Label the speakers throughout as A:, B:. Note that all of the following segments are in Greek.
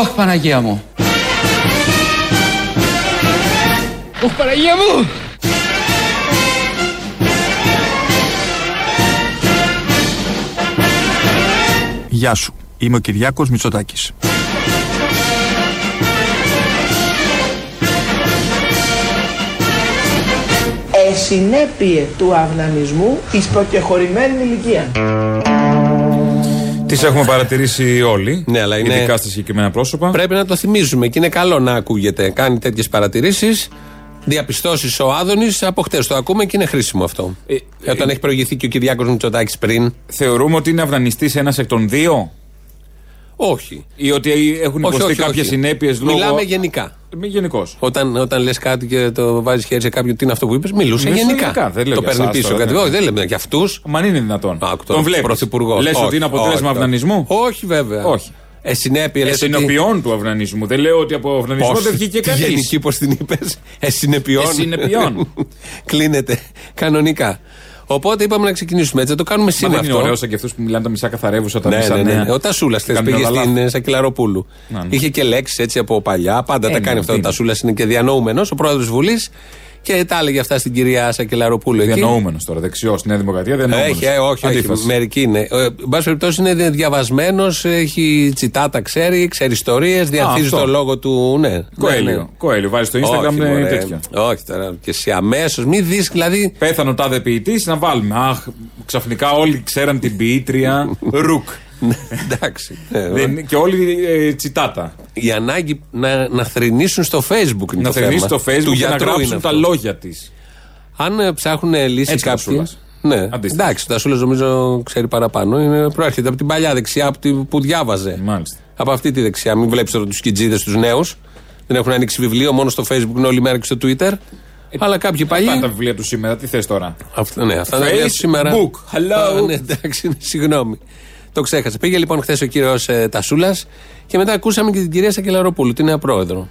A: Ωχ, Παναγία μου. Ωχ, Παναγία μου.
B: Γεια σου. Είμαι ο Κυριάκος Μητσοτάκης.
C: Εσυνέπειε του αυνανισμού εις προκεχωρημένης ηλικίας.
D: Τις έχουμε παρατηρήσει όλοι.
E: Ναι, αλλά είναι-
D: Ειδικά στα συγκεκριμένα πρόσωπα.
E: Πρέπει να το θυμίζουμε και είναι καλό να ακούγεται. Κάνει τέτοιες παρατηρήσεις, διαπιστώσεις ο Άδωνης. Από χτες το ακούμε και είναι χρήσιμο αυτό.
D: Ε,
E: Όταν έχει προηγηθεί και ο Κυριάκος Μητσοτάκης πριν.
D: Θεωρούμε ότι είναι αυνανιστής ένας εκ των δύο;
E: Όχι.
D: Ή ότι έχουν
E: όχι,
D: υποστεί
E: όχι,
D: κάποιες
E: όχι.
D: συνέπειες λόγω.
E: Μιλάμε γενικά.
D: Γενικώ.
E: Όταν, όταν λες κάτι και το βάζεις χέρι σε κάποιον, τι είναι αυτό που είπες, μιλούσε
D: Μιλούσε
E: γενικά.
D: γενικά, δεν λέω
E: το
D: για
E: παίρνει
D: εσάς
E: πίσω.
D: τώρα,
E: Κάτι,
D: ναι.
E: όχι, δεν λέμε για αυτούς.
D: Μα αν είναι δυνατόν. τον βλέπεις.
E: Πρωθυπουργό.
D: Λες ότι είναι αποτέλεσμα
E: όχι,
D: αυνανισμού;
E: Όχι, βέβαια.
D: Όχι.
E: Ε, συνέπεια, λες ότι-
D: Εσυνοποιών του αυνανισμού. Δεν λέω ότι από αυνανισμό
E: Πώς,
D: δεν βγήκε
E: τη
D: κανείς.
E: Γενική, πώ την είπες. Εσυνεπιών.
D: Εσυνεπιών.
E: Κλείνεται κανονικά. Οπότε είπαμε να ξεκινήσουμε έτσι. Θα το κάνουμε
D: Μα
E: σήμερα
D: δεν είναι
E: αυτό.
D: ωραίο σαν και αυτούς που μιλάνε τα μισά καθαρεύουσα, τα
E: Ναι,
D: μισά
E: ναι, ναι,
D: νέα.
E: ναι. Ο Τασούλας χθε
D: Κάνουν
E: πήγε
D: όλα
E: στην
D: λάθη.
E: ε, Σακελαροπούλου.
D: Να, ναι.
E: Είχε και λέξεις έτσι από παλιά. Πάντα
D: Ε,
E: τα
D: ναι,
E: κάνει αυτό.
D: τι
E: Ο
D: είναι.
E: Τασούλας είναι και διανοούμενος, ο πρόεδρος Βουλής. Και τα έλεγε αυτά στην κυρία Σακελαροπούλου. εκεί.
D: Διανοούμενος τώρα, δεξιός στη Νέα Δημοκρατία. Διανοούμενος.
E: Έχει, ε, όχι, όχι.
D: Αντίφαση.
E: Μερικοί είναι. Ε, Εν πάση περιπτώσει είναι διαβασμένος, έχει τσιτάτα, ξέρει, ξέρει ιστορίες, διαθίζει
D: αυτό.
E: το λόγο του. Ναι,
D: Κοέλιο.
E: ναι, ναι.
D: Κοέλιο. Βάζει στο Instagram
E: όχι,
D: ε,
E: μωρέ.
D: τέτοιο.
E: όχι τώρα. Και εσύ αμέσως. Μην δεις δηλαδή.
D: Πέθανε ο τάδε ποιητής, να βάλουμε. Αχ, ξαφνικά όλοι ξέραν την ποιήτρια Ρουκ.
E: Εντάξει. Ε,
D: Δεν- και όλοι ε, τσιτάτα.
E: Η ανάγκη να, να θρυνήσουν στο facebook είναι
D: Να
E: το
D: θερνήσει
E: θέμα.
D: στο facebook
E: Του
D: και να
E: γιατρού είναι
D: γράψουν τα
E: αυτό.
D: λόγια της.
E: Αν ε, ψάχνουν ε, λύσεις
D: Έτσι
E: κάποιοι.
D: Τασούλας.
E: Ναι,
D: Αντίστοιχα.
E: εντάξει, ο Τασούλας νομίζω ξέρει παραπάνω. Είναι, προέρχεται από την παλιά δεξιά από τη- που διάβαζε.
D: Μάλιστα.
E: Από αυτή τη δεξιά. Μην βλέπεις τώρα τους κιτζίδες τους νέους. Δεν έχουν ανοίξει βιβλίο, μόνο στο facebook είναι όλη μέρα και στο twitter. Αλλά κάποιοι παλιοί.
D: Πάνε τα βιβλία του σήμερα, τι θες τώρα;
E: Αυτά, ναι, αυτά είναι τα βιβλία του σήμερα.
D: Facebook. Hello.
E: Α, ναι, εντάξει, συγγνώμη. Το ξέχασα. Πήγε λοιπόν χθες ο κύριος ε, Τασούλας και μετά ακούσαμε και την κυρία Σακελαροπούλου, τη νέα πρόεδρο.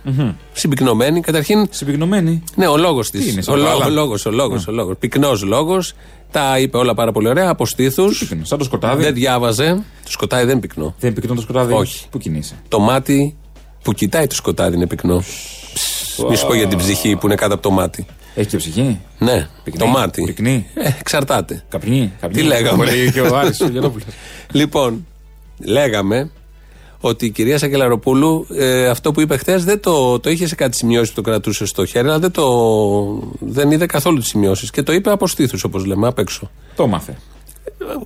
E: Συμπυκνωμένη. Καταρχήν,
D: Συμπυκνωμένη.
E: ναι, ο λόγος της.
D: Τι είναι,
E: Ο
D: σαν
E: λόγο,
D: μπάλα;
E: ο λόγος, ο λόγος. Ο λόγος. Πυκνός λόγος. Τα είπε όλα πάρα πολύ ωραία. Από στήθους.
D: πυκνός, σαν το σκοτάδι.
E: Δεν διάβαζε. Το σκοτάδι δεν είναι πυκνό.
D: Δεν είναι πυκνό το σκοτάδι.
E: Όχι.
D: Πού κινείσαι;
E: Το μάτι που κοιτάει το σκοτάδι είναι πυκνό. Μη σου πω για την ψυχή που είναι κάτω από το μάτι.
D: Έχει και ψυχή.
E: Ναι,
D: Πυκνή.
E: το μάτι.
D: Πυκνή.
E: Ε, εξαρτάται.
D: Καπνί. καπνί.
E: Τι λέγαμε;
D: Που λέει και ο Άρης ο Γερόπουλος.
E: Λοιπόν, λέγαμε ότι η κυρία Σακελαροπούλου ε, αυτό που είπε χθες δεν το, το είχε σε κάτι σημειώσει που το κρατούσε στο χέρι, αλλά δεν, το, δεν είδε καθόλου τις σημειώσεις. Και το είπε από στήθους, όπως λέμε, απ' έξω.
D: Το μάθε.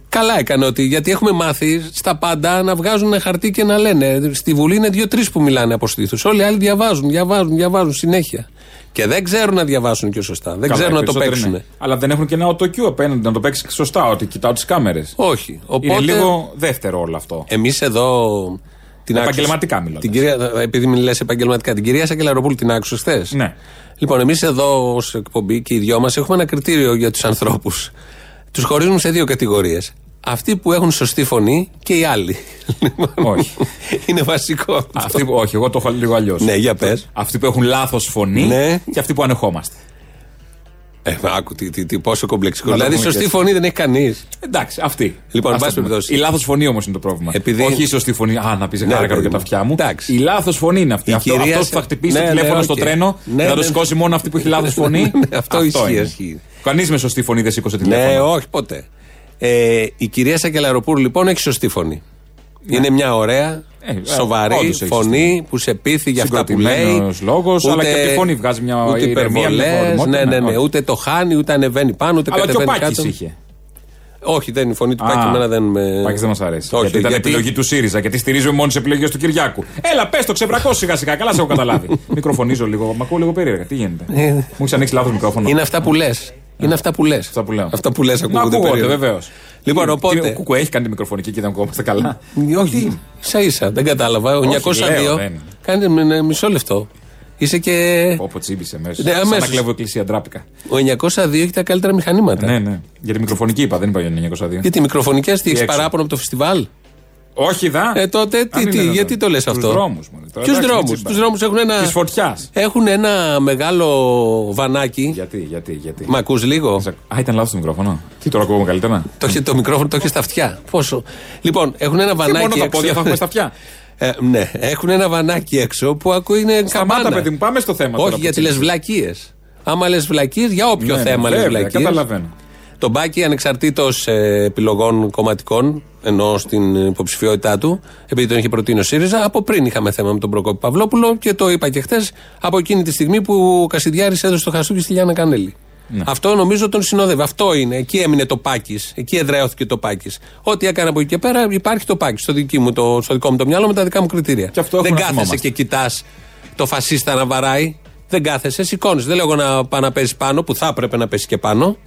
E: Καλά έκανε ότι, γιατί έχουμε μάθει στα πάντα να βγάζουν χαρτί και να λένε. Στη Βουλή είναι δύο-τρεις που μιλάνε από στήθους. Όλοι οι άλλοι διαβάζουν, διαβάζουν, διαβάζουν συνέχεια. Και δεν ξέρουν να διαβάσουν και σωστά. Δεν
D: Καλά,
E: ξέρουν
D: οι
E: να το
D: περισσότεροι
E: παίξουν.
D: ναι. Αλλά δεν έχουν και ένα autocue απέναντι να το παίξεις σωστά, ότι κοιτάω τις κάμερες.
E: Όχι. Οπότε,
D: Είναι λίγο δεύτερο όλο αυτό.
E: Εμείς εδώ. Την
D: Επαγγελματικά
E: άκουσες-
D: μιλώντας.
E: Την κυρία, επειδή μιλέ επαγγελματικά, την κυρία Σακελαροπούλου την άκουσε χθε.
D: Ναι.
E: Λοιπόν, εμείς εδώ ως εκπομπή και οι δυο μας έχουμε ένα κριτήριο για τους ανθρώπους. Τους χωρίζουμε σε δύο κατηγορίες. Αυτοί που έχουν σωστή φωνή και οι άλλοι.
D: Όχι.
E: Είναι βασικό. αυτό.
D: Αυτοί που, όχι, εγώ το έχω λίγο αλλιώς.
E: Ναι, για πες.
D: Αυτοί που έχουν λάθος φωνή
E: Ναι.
D: και αυτοί που ανεχόμαστε.
E: Ε, άκου τι, τι, τι, πόσο κομπλεξικό.
D: Να το
E: Δηλαδή,
D: πούμε και
E: σωστή
D: έτσι.
E: φωνή δεν έχει κανείς.
D: Εντάξει, αυτή.
E: Λοιπόν,
D: Ας
E: εν πάση
D: το πούμε.
E: περιπτώσει.
D: Η λάθος φωνή όμως είναι το πρόβλημα.
E: Επειδή-
D: Όχι η σωστή φωνή. Α, να πεις
E: Ναι,
D: χάρηκα
E: παιδί
D: και τα
E: μου.
D: αυτιά μου.
E: Εντάξει.
D: Η λάθος φωνή είναι αυτή.
E: Η
D: Αυτό
E: κυρία
D: αυτός
E: σε-
D: που θα χτυπήσει
E: Ναι,
D: το
E: ναι,
D: τηλέφωνο
E: οκ.
D: στο τρένο
E: Ναι,
D: και θα το
E: ναι.
D: σηκώσει μόνο αυτή που έχει λάθος φωνή.
E: Ναι, αυτό ισχύει,
D: είναι.
E: ισχύει.
D: Κανείς με σωστή φωνή δεν σήκωσε
E: Ναι,
D: τηλέφωνο.
E: όχι ποτέ. Ε, η κυρία Σακελαροπούρου λοιπόν έχει σωστή φωνή. Είναι μια ωραία,
D: Ε, ε,
E: σοβαρή
D: όντως έχει
E: φωνή που σε πείθει για αυτά που λέει.
D: Συγκροτημένος λόγος, αλλά
E: Ούτε-
D: και από τη φωνή βγάζει μια
E: Ούτε
D: ηρεμία, μια
E: υπερβολές,
D: οριμότητα,
E: ναι, ναι,
D: ναι,
E: ναι.
D: όχι.
E: Ούτε το χάνει, ούτε ανεβαίνει πάνω, ούτε
D: Αλλά και ο
E: κατεβαίνει
D: Πάκη
E: κάτω.
D: είχε.
E: Όχι, δεν, η φωνή του
D: Α,
E: Πάκη εμένα δεν με.
D: Πάκης δεν μας αρέσει.
E: Όχι,
D: γιατί ήταν
E: γιατί-
D: επιλογή του ΣΥΡΙΖΑ. Γιατί στηρίζουμε μόνο τι επιλογές του Κυριάκου. Έλα, πες το ξεβρακώ σιγά σιγά. Καλά, σε έχω καταλάβει. Μικροφωνίζω λίγο. Μ' ακούω λίγο περίεργα. Τι γίνεται;
E: Ε,
D: Μου έχεις ανοίξει λάθος μικρόφωνο.
E: Είναι αυτά που λες. Είναι αυτά που λες.
D: Αυτά που λέω.
E: Αυτά που λες
D: Να
E: ακούγονται
D: ακούγονται,
E: περίεργα.
D: βεβαίως.
E: Λοιπόν, οπότε.
D: Ο Κουκουέ έχει κάνει τη μικροφωνική και δεν ακούμαστε καλά.
E: Όχι, ίσα ίσα, δεν κατάλαβα. Ο
D: Όχι,
E: 902
D: λέω, δεν.
E: κάνει με- με μισό λεπτό. Είσαι και.
D: Όπω τσίμπησε μέσα.
E: Ναι,
D: Σαν
E: αμέσως.
D: να κλέβω εκκλησία, ντράπηκα.
E: Ο 902 έχει τα καλύτερα μηχανήματα.
D: Ναι, ναι. Για τη μικροφωνική είπα, δεν είπα για 902.
E: Γιατί οι μικροφωνικές τι έχεις
D: έξω.
E: παράπονο από το φεστιβάλ;
D: Όχι, δα.
E: Ε, τότε τι,
D: Αν είναι
E: τι,
D: δυνατόν.
E: γιατί το λες
D: Τους
E: αυτό;
D: δρόμους, μόνο. Τώρα,
E: Ποιους
D: εντάξει,
E: δρόμους;
D: μην τσιμπάς.
E: Του δρόμους έχουν ένα.
D: Της φωτιάς.
E: Έχουν ένα μεγάλο βανάκι.
D: Γιατί, γιατί, γιατί.
E: Μ' ακούς λίγο;
D: Α, ήταν λάθος το μικρόφωνο. Τι τώρα ακούγομαι καλύτερα;
E: Το, έχει- το μικρόφωνο το έχει στα αυτιά. Πόσο. Λοιπόν, έχουν ένα
D: Και
E: βανάκι.
D: μόνο τα
E: έξω.
D: πόδια θα έχουμε στα αυτιά.
E: Ε, ναι, έχουν ένα βανάκι έξω που ακούει είναι
D: Σταμάτα,
E: καμπάνα.
D: παιδί μου, πάμε στο θέμα. τώρα
E: Όχι,
D: που
E: γιατί λες
D: τσίμπησε.
E: βλακίες. Άμα λες βλακίες, για όποιο
D: Ναι, ναι,
E: θέμα λες
D: βέβαια,
E: βλακίες.
D: Καταλαβαίνω.
E: Τον Μπάκη, ανεξαρτήτως επιλογών κομματικών, ενώ στην υποψηφιότητά του, επειδή τον είχε προτείνει ο ΣΥΡΙΖΑ, από πριν είχαμε θέμα με τον Προκόπη Παυλόπουλο και το είπα και χθες, από εκείνη τη στιγμή που ο Κασιδιάρης έδωσε το χαστούκι στη Λιάννα Κανέλη.
D: Ναι.
E: Αυτό νομίζω τον συνοδεύει. Αυτό είναι. Εκεί έμεινε το Πάκη. Εκεί εδραίωθηκε το Πάκη. Ό,τι έκανε από εκεί και πέρα υπάρχει το Πάκη στο, δική μου, το, στο δικό μου το μυαλό με τα δικά μου κριτήρια.
D: Και αυτό
E: Δεν
D: έχουμε να
E: κάθεσαι
D: θυμόμαστε.
E: και κοιτάς το φασίστα να βαράει. Δεν κάθεσαι, σηκώνεις. Δεν λέω εγώ να πάει να πέσεις πάνω, που θα έπρεπε να πέσεις και πάνω.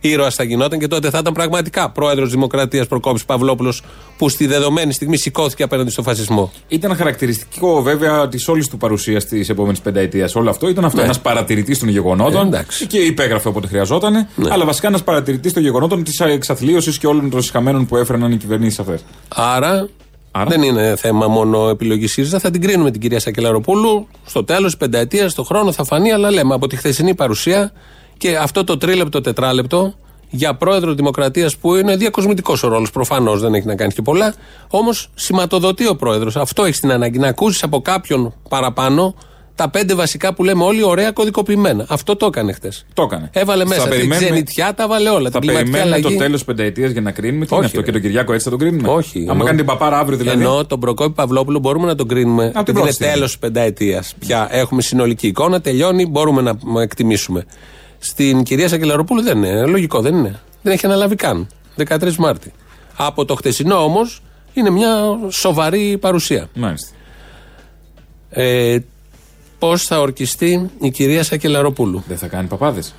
E: Ήρωας θα γινόταν και τότε θα ήταν πραγματικά πρόεδρος Δημοκρατίας Προκόπης Παυλόπουλος, που στη δεδομένη στιγμή σηκώθηκε απέναντι στο φασισμό.
D: Ήταν χαρακτηριστικό βέβαια της όλης του παρουσίας της επόμενης πενταετίας. Όλο αυτό ήταν αυτό.
E: Ναι.
D: Ένας παρατηρητής των γεγονότων.
E: Ε, εντάξει.
D: και υπέγραφε όποτε χρειαζόταν.
E: Ναι.
D: Αλλά βασικά ένας παρατηρητής των γεγονότων της εξαθλίωσης και όλων των συχαμένων που έφεραν οι κυβερνήσεις αυτές.
E: Άρα,
D: Άρα;
E: δεν είναι θέμα μόνο επιλογής ΣΥΡΙΖΑ. Θα την κρίνουμε την κυρία Σακελαροπούλου στο τέλος της πενταετίας, στο χρόνο θα φανεί. Αλλά λέμε από τη χθεσινή παρουσία και αυτό το τρίλεπτο, τετράλεπτο για πρόεδρο Δημοκρατίας που είναι διακοσμητικός ο ρόλος. Προφανώς δεν έχει να κάνει και πολλά. Όμως σηματοδοτεί ο πρόεδρος. Αυτό έχεις την ανάγκη. Να ακούσεις από κάποιον παραπάνω τα πέντε βασικά που λέμε όλοι ωραία κωδικοποιημένα. Αυτό το έκανε χθε.
D: Το έκανε.
E: Έβαλε
D: Θα
E: μέσα την
D: περιμένουμε-
E: ξενιτιά, τα βάλε όλα.
D: Θα
E: την κλιματική
D: περιμένουμε
E: αλλαγή.
D: το τέλος πενταετίας για να κρίνουμε. Τι είναι
E: Όχι,
D: αυτό
E: ρε.
D: και τον Κυριάκο έτσι θα τον κρίνουμε;
E: Όχι.
D: Άμα
E: ενώ-
D: κάνει την παπάρα αύριο δηλαδή.
E: Ενώ τον Προκόπη Παυλόπουλο μπορούμε να τον κρίνουμε.
D: την
E: επειδή είναι
D: πρώτη στιγμή.
E: τέλος πενταετίας. Πια έχουμε συνολική εικόνα, τελειώνει, μπορούμε να να εκτιμήσουμε. Στην κυρία Σακελαροπούλου δεν είναι. Λογικό δεν είναι. Δεν έχει αναλάβει καν. 13 Μάρτη. Από το χτεσινό όμως είναι μια σοβαρή παρουσία.
D: Μάλιστα.
E: Ε, Πώς θα ορκιστεί η κυρία Σακελαροπούλου;
D: Δεν θα κάνει παπάδες.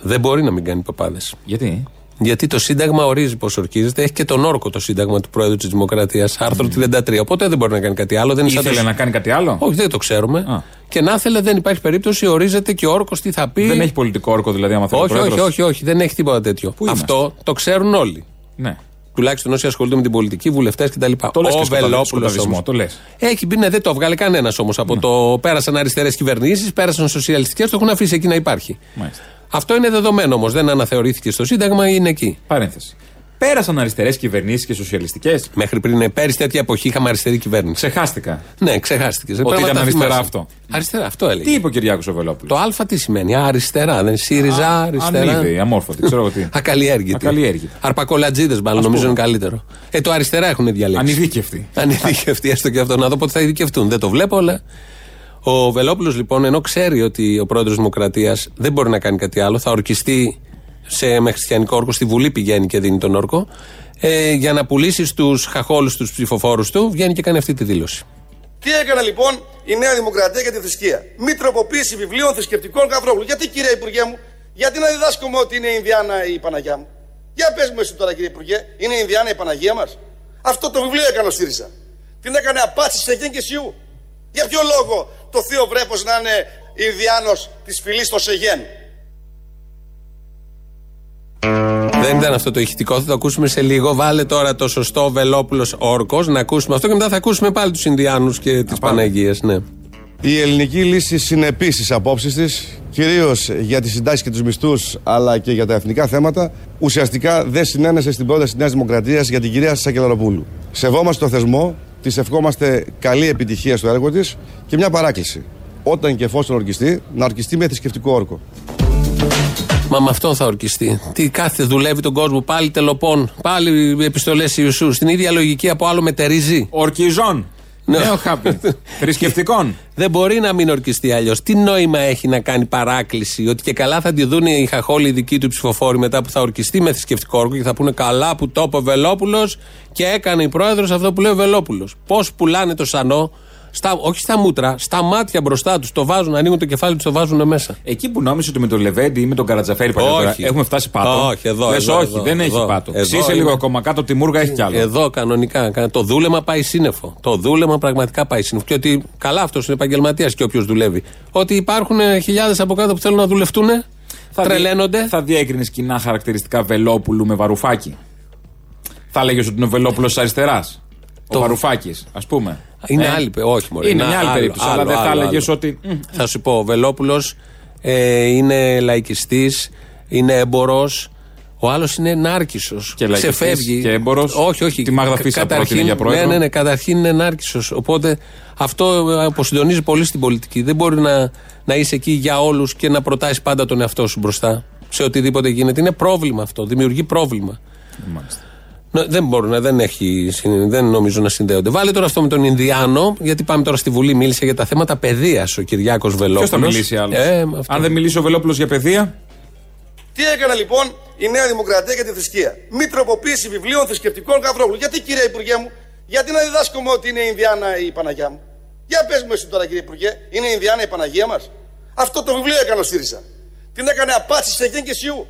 E: Δεν μπορεί να μην κάνει παπάδες.
D: Γιατί;
E: Γιατί το Σύνταγμα ορίζει πώ ορκίζεται. Έχει και τον όρκο το Σύνταγμα του Πρόεδρου της Δημοκρατίας, άρθρο 33. Οπότε δεν μπορεί να κάνει κάτι άλλο. Δεν είναι σαν το
D: Ήθελε να κάνει κάτι άλλο;
E: Όχι, δεν το ξέρουμε.
D: Α.
E: Και να ήθελε, δεν υπάρχει περίπτωση, ορίζεται και ο όρκος τι θα πει.
D: Δεν έχει πολιτικό όρκο δηλαδή, άμα θέλει.
E: όχι, όχι,
D: πρόεδρος;
E: όχι, όχι, δεν έχει τίποτα τέτοιο.
D: Πού είμαστε;
E: Αυτό το ξέρουν όλοι.
D: Ναι.
E: Τουλάχιστον όσοι ασχολούνται με την πολιτική, βουλευτές κτλ.
D: Το λες
E: ο
D: και στο
E: Βελόπουλος
D: σκοταδισμό,
E: όμως.
D: το λες.
E: Έχει μπει, ναι, δεν το έβγαλε κανένας όμως. Από το πέρασαν αριστερές κυβερνήσεις, πέρασαν σοσιαλιστικές, το έχουν αφήσει εκεί να υπάρχει.
D: Μάλιστα.
E: Αυτό είναι δεδομένο όμως. Δεν αναθεωρήθηκε στο Σύνταγμα, είναι εκεί.
D: Παρένθεση. Πέρασαν αριστερές κυβερνήσεις και σοσιαλιστικές;
E: Μέχρι πριν πέρυσι τέτοια εποχή είχαμε αριστερή κυβέρνηση.
D: Ξεχάστηκα.
E: Ναι, ξεχάστηκε.
D: Ότι ήταν αριστερά αυτό.
E: Αριστερά, αυτό έλεγε.
D: Τι είπε ο Κυριάκος Βελόπουλο.
E: Το Α τι σημαίνει, αριστερά, δεν ΣΥΡΙΖΑ, αριστερά.
D: Ανίδεοι, αμόρφωτοι, ξέρω εγώ τι.
E: Ακαλλιέργητη.
D: Ακαλλιέργητη.
E: Αρπακολατζίδες, μάλλον νομίζω είναι καλύτερο. Ε, το αριστερά έχουν διαλέξει.
D: Ανειδίκευτοι.
E: Ανειδίκευτοι, έστω και αυτό. Να δω πότε θα ειδικευτούν. Δεν το βλέπω, αλλά. Ο Βελόπουλος λοιπόν, ενώ ξέρει ότι ο πρόεδρος Δημοκρατίας δεν μπορεί να κάνει κάτι άλλο, θα ορκιστεί σε, με χριστιανικό όρκο, στη Βουλή πηγαίνει και δίνει τον όρκο. Ε, για να πουλήσει στους χαχόλους τους ψηφοφόρους του, βγαίνει και κάνει αυτή τη δήλωση.
F: Τι έκανε λοιπόν η Νέα Δημοκρατία για τη θρησκεία. Μη τροποποίηση βιβλίων θρησκευτικών Γαβρόγλου. Γιατί κύριε Υπουργέ μου, γιατί να διδάσκουμε ότι είναι Ινδιάνα η Παναγιά μου; Για πες μου εσύ τώρα κύριε Υπουργέ, είναι Ινδιάνα η Παναγία μας; Αυτό το βιβλίο έκανε ο ΣΥΡΙΖΑ. Την έκανε απάτη σε γέν και σιού. Για ποιο λόγο; Το θείο βρέπος να είναι Ινδιάνος της φυλής των Σεγέν.
E: Δεν ήταν αυτό το ηχητικό, θα το ακούσουμε σε λίγο. Βάλε τώρα το σωστό Βελόπουλος όρκος να ακούσουμε αυτό και μετά θα ακούσουμε πάλι τους Ινδιάνους και τις Παναγίες. Ναι.
G: Η ελληνική λύση συνεπεί στις απόψεις της, κυρίως για τι συντάξει και τους μισθούς, αλλά και για τα εθνικά θέματα, ουσιαστικά δεν συνένεσε στην πρόταση της Νέας Δημοκρατίας για την κυρία Σακελαροπούλου. Σεβόμαστε το θεσμό, της ευχόμαστε καλή επιτυχία στο έργο της και μια παράκληση. Όταν και εφόσον ορκιστεί, να ορκιστεί με θρησκευτικό όρκο.
E: Μα με αυτό θα ορκιστεί. Τι κάθε δουλεύει τον κόσμο, πάλι τελοπών, πάλι επιστολές Ιησού. Στην ίδια λογική από άλλο μετερίζει.
D: Ορκιζών.
E: Ναι.
D: Νέο χάπι. Θρησκευτικών.
E: Δεν μπορεί να μην ορκιστεί αλλιώς. Τι νόημα έχει να κάνει παράκληση, ότι και καλά θα τη δουν οι χαχόλοι δικοί του ψηφοφόροι μετά που θα ορκιστεί με θρησκευτικό όρκο και θα πούνε καλά που το είπε ο Βελόπουλος και έκανε η πρόεδρος αυτό που λέει ο Βελόπουλος. Πώς πουλάνε το σανό, στα, όχι στα μούτρα, στα μάτια μπροστά τους, το βάζουν, ανοίγουν το κεφάλι τους, το βάζουν μέσα.
D: Εκεί που νόμιζε ότι με τον Λεβέντι ή με τον Καρατζαφέρη παλιότερα
E: Όχι.
D: έχουμε φτάσει πάτο.
E: Όχι, εδώ,
D: Λες,
E: εδώ,
D: όχι,
E: εδώ,
D: δεν έχει
E: εδώ.
D: πάτο.
E: Εδώ
D: Ξύσε
E: είναι.
D: λίγο ακόμα κάτω, τη μούργα έχει κι άλλο.
E: Εδώ κανονικά. κα- Το δούλεμα πάει σύννεφο. Το δούλεμα πραγματικά πάει σύννεφο. Και ότι καλά αυτός είναι επαγγελματίας και όποιος δουλεύει. Ότι υπάρχουν χιλιάδες από κάτω που θέλουν να δουλευτούν.
D: Θα δι-
E: τρελαίνονται.
D: Θα διέκρινες κοινά χαρακτηριστικά Βελόπουλου με βαρουφάκι. Θα έλεγε ότι είναι ο Βελόπουλος αριστεράς. Ο
E: Το-
D: Βαρουφάκης, ας πούμε.
E: Είναι
D: Ε,
E: άλλη, πε- όχι μωρέ.
D: Είναι
E: να-
D: μια άλλη
E: άλλο,
D: περίπτωση.
E: άλλο,
D: αλλά δεν θα
E: άλλο,
D: έλεγες
E: άλλο.
D: ότι. μ,
E: Θα σου πω, ο Βελόπουλος ε, είναι λαϊκιστής, είναι έμπορος. Ο άλλος είναι νάρκισος.
D: Και λαϊκιστής
E: Ξεφεύγει.
D: και έμπορος.
E: Όχι, όχι.
D: Τη Μάγδα Φίσα πρότεινε για πρόεδρο.
E: Ναι, ναι, ναι. Καταρχήν είναι νάρκισος. Οπότε αυτό ε, αποσυντονίζει πολύ στην πολιτική. Δεν μπορεί να, να είσαι εκεί για όλους και να προτάσεις πάντα τον εαυτό σου μπροστά σε οτιδήποτε γίνεται. Είναι πρόβλημα αυτό. Δημιουργεί πρόβλημα.
D: Μάλιστα.
E: Ναι, δεν μπορούν, δεν, έχει, συν- δεν νομίζω να συνδέονται. Βάλε τώρα αυτό με τον Ινδιάνο, γιατί πάμε τώρα στη Βουλή. Μίλησε για τα θέματα παιδείας ο Κυριάκος Βελόπουλος.
D: Ποιος θα μιλήσει άλλος;
E: Ε, με αυτό.
D: Αν δεν μιλήσει ο Βελόπουλος για παιδεία,
F: Τι έκανε λοιπόν η Νέα Δημοκρατία για τη θρησκεία; Μη τροποποίηση βιβλίων θρησκευτικών Γαβρόγλου. Γιατί κύριε Υπουργέ μου, γιατί να διδάσκουμε ότι είναι η Ινδιάνα η Παναγιά μου; Για πες μου εσύ τώρα κύριε Υπουργέ, είναι η Ινδιάνα η Παναγία μας; Αυτό το βιβλίο έκανε ο ΣΥΡΙΖΑ. Την έκανε απάτη σε γέν και σιού.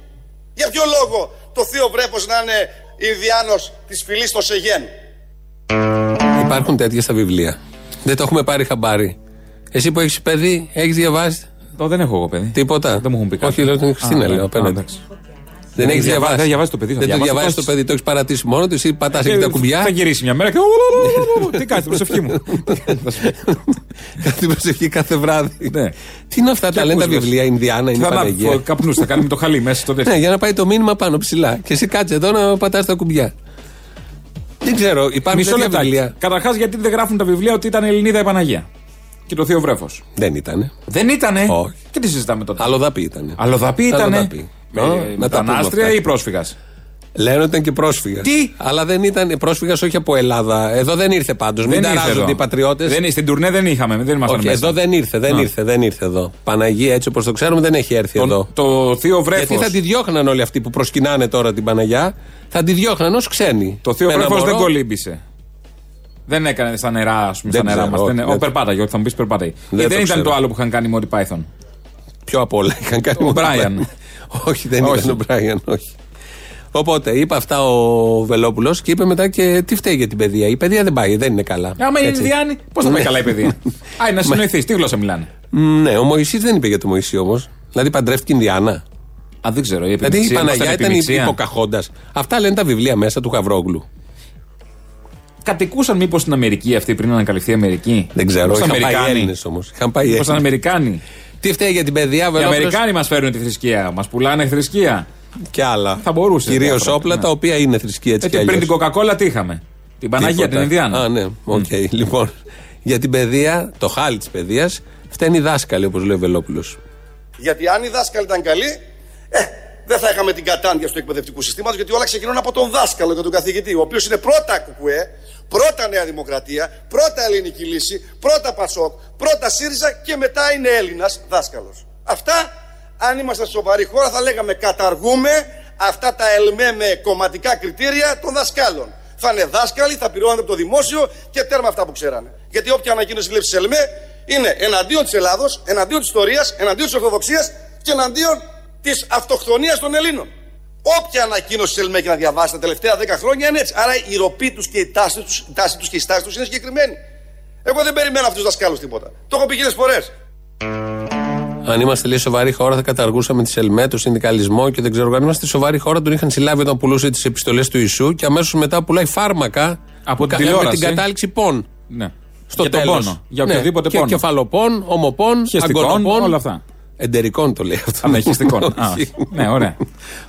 F: Για ποιο λόγο το θείο βρέφος να είναι Ινδιάνος της φυλής των Σεγέν.
E: Υπάρχουν τέτοια στα βιβλία. Δεν το έχουμε πάρει χαμπάρι. Εσύ που έχεις παιδί, έχεις διαβάσει;
D: Το δεν έχω εγώ παιδί.
E: τίποτα.
D: Δεν μου έχουν πει κάτι.
E: Όχι, λέω την Χριστίνα,
D: Α,
E: λέω
D: ναι.
E: απέναντι.
D: Α, εντάξει.
E: Δεν έχεις
D: διαβάσει-
E: διαβάσει.
D: δεν διαβάζει το παιδί, θα
E: Δεν το
D: διαβάσεις,
E: διαβάζει
D: το
E: το παιδί, το έχεις παρατήσει μόνο του. Εσύ πατάς εκεί
D: Και
E: τα κουμπιά;
D: Θα γυρίσει μια μέρα και. Τι κάνεις, την προσευχή μου.
E: Κάθε προσευχή κάθε βράδυ.
D: Ναι.
E: Τι είναι αυτά
D: Και
E: τα λένε τα
D: ακούς,
E: βιβλία, Ινδιάνα, είναι
D: Θα να
E: Παναγία.
D: καπνούς, θα κάνει με το χαλί μέσα στο τέτοιο.
E: Ναι, για να πάει το μήνυμα πάνω ψηλά. Και εσύ κάτσε εδώ να πατάς τα κουμπιά. Δεν ξέρω, υπάρχουν
D: Μισό
E: τέτοια
D: λεπτάκι.
E: βιβλία.
D: Καταρχάς, γιατί δεν γράφουν τα βιβλία ότι ήταν Ελληνίδα η Παναγία; Και το Θείο Βρέφος.
E: Δεν ήταν.
D: Δεν ήτανε;
E: Όχι.
D: Και τι συζητάμε τότε;
E: Αλλοδαπή ήταν.
D: Αλλοδαπή ήτανε;
E: Αλλοδαπή.
D: Με-
E: Ω, να τα πούμε
D: Μετανάστρια
E: αυτά.
D: ή πρόσφυγας;
E: Λένε ότι ήταν και πρόσφυγας.
D: Τι;
E: Αλλά δεν ήταν πρόσφυγας όχι από Ελλάδα. Εδώ δεν ήρθε πάντως. Μην
D: Δεν ήρθε
E: ταράζονται
D: εδώ.
E: οι πατριώτες.
D: Δεν, στην τουρνέ δεν είχαμε, δεν ήμασταν
E: Όχι,
D: μέσα.
E: εδώ δεν ήρθε, δεν
D: Α.
E: ήρθε, δεν ήρθε εδώ. Παναγία έτσι όπως το ξέρουμε δεν έχει έρθει εδώ.
D: Το, το Θείο Βρέφος.
E: Γιατί θα τη διώχναν όλοι αυτοί που προσκυνάνε τώρα την Παναγιά, θα τη διώχναν ως ξένοι.
D: Το Θείο
E: Με ένα
D: Βρέφος δεν
E: μωρό.
D: κολύμπησε. Δεν έκανε στα νερά, ας πούμε,
E: Δεν
D: στα νερά
E: ξέρω,
D: μας.
E: όχι,
D: Δεν...
E: δεν
D: Ο
E: το-
D: περπάταγε, όχι θα μου πεις περπάταγε.
E: Δεν
D: Ή
E: το
D: δεν ήταν
E: ξέρω.
D: το άλλο που είχαν κάνει οι Μόρι Πάιθον.
E: Πιο απ' όλα είχαν κάνει.
D: Ο
E: μόνο
D: Μπράιαν.
E: όχι, δεν
D: Όχι.
E: ήταν ο Μπράιαν, όχι. Οπότε είπε αυτά ο Βελόπουλος και είπε μετά και τι φταίει για την παιδεία. Η παιδεία δεν πάει, δεν είναι καλά.
D: Άμα είναι
E: Έτσι.
D: Ινδιάνοι, πώς θα πάει
E: Ναι.
D: καλά η παιδεία; Α, να συνοηθείς, τι γλώσσα μιλάνε;
E: Ναι, ο Μωυσής δεν είπε για το Μωυσή όμως. Δηλαδή παντρεύτηκε Ινδιάνα.
D: Α, δεν ξέρω. Η
E: Δηλαδή η
D: επιμηξία,
E: Παναγιά
D: ήμασταν
E: ήταν
D: επιμηξία.
E: υποκαχώντας. Αυτά λένε τα βιβλία μέσα του Χαβρόγλου.
D: Κατοικούσαν μήπως στην Αμερική αυτοί πριν ανακαλυφθεί η Αμερική;
E: Δεν ξέρω.
D: Μήπως
E: Είχαν πάει
D: Αμερικάνοι;
E: Έλληνες όμως. Είχαν πάει
D: Μήπως
E: Έλληνες.
D: Αμερικάνοι;
E: Τι φταίει για την παιδεία,
D: Οι
E: Βελόπουλος
D: Αμερικάνοι μας φέρνουν τη θρησκεία. Μας πουλάνε θρησκεία.
E: και άλλα.
D: Θα μπορούσε
E: Κυρίως
D: διάφορα,
E: όπλα
D: ναι.
E: τα οποία είναι θρησκεία έτσι κι
D: Έτσι, πριν
E: αλλιώς.
D: την Coca-Cola τι είχαμε; Την Παναγία,
E: Τίποτα.
D: την Ινδιάνα.
E: Α, ναι, οκ. Λοιπόν, για την παιδεία, το χάλι της παιδείας, φταίνει οι δάσκαλοι, όπως λέει ο Βελόπουλος.
F: Γιατί αν οι δάσκαλοι ήταν καλοί, ε, δεν θα είχαμε την κατάντια του εκπαιδευτικού συστήματος, γιατί όλα ξεκινούν από τον δάσκαλο και τον καθηγητή, ο οποίος είναι πρώτα κουκουέ, πρώτα Νέα Δημοκρατία, πρώτα Ελληνική Λύση, πρώτα Πασόκ, πρώτα ΣΥΡΙΖΑ και μετά είναι Έλληνας δάσκαλος. Αυτά, αν ήμασταν σοβαρή χώρα, θα λέγαμε καταργούμε αυτά τα ελμέ με κομματικά κριτήρια των δασκάλων. Θα είναι δάσκαλοι, θα πληρώνονται από το δημόσιο και τέρμα αυτά που ξέρανε. Γιατί όποια ανακοίνωση βλέπεις τη ΕΛΜΕ είναι εναντίον της Ελλάδος, εναντίον της ιστορίας, εναντίον της Ορθοδοξίας και εναντίον της αυτοκτονίας των Ελλήνων. Όποια ανακοίνωση τη ΕΛΜΕ και να διαβάσει τα τελευταία 10 χρόνια είναι έτσι. Άρα η ροπή τους και η τάση τους η τάση τους και η στάση τους είναι συγκεκριμένη. Εγώ δεν περιμένω αυτού τους δασκάλους τίποτα. Το έχω πει χίλιες φορές.
E: Αν είμαστε λίγο σοβαρή χώρα, θα καταργούσαμε τη ΣΕΛΜΕ, το συνδικαλισμό και δεν ξέρω. Αν είμαστε σοβαρή χώρα, τον είχαν συλλάβει όταν πουλούσε τις επιστολές του Ιησού και αμέσως μετά πουλάει φάρμακα
D: Από την
E: κα- με
D: τηλεόραση.
E: την κατάληξη πον.
D: Ναι.
E: Στο
D: για τον
E: τέλος.
D: πόνο. Για
E: Ναι,
D: οποιοδήποτε
E: και
D: πόνο.
E: Κεφαλοπών, ομοπών,
D: Χεστικών,
E: αγκονοπών.
D: όλα αυτά.
E: Εντερικών το λέει αυτό.
D: Α, ναι, χεστικών. Α,
E: Όχι.
D: ναι, ωραία.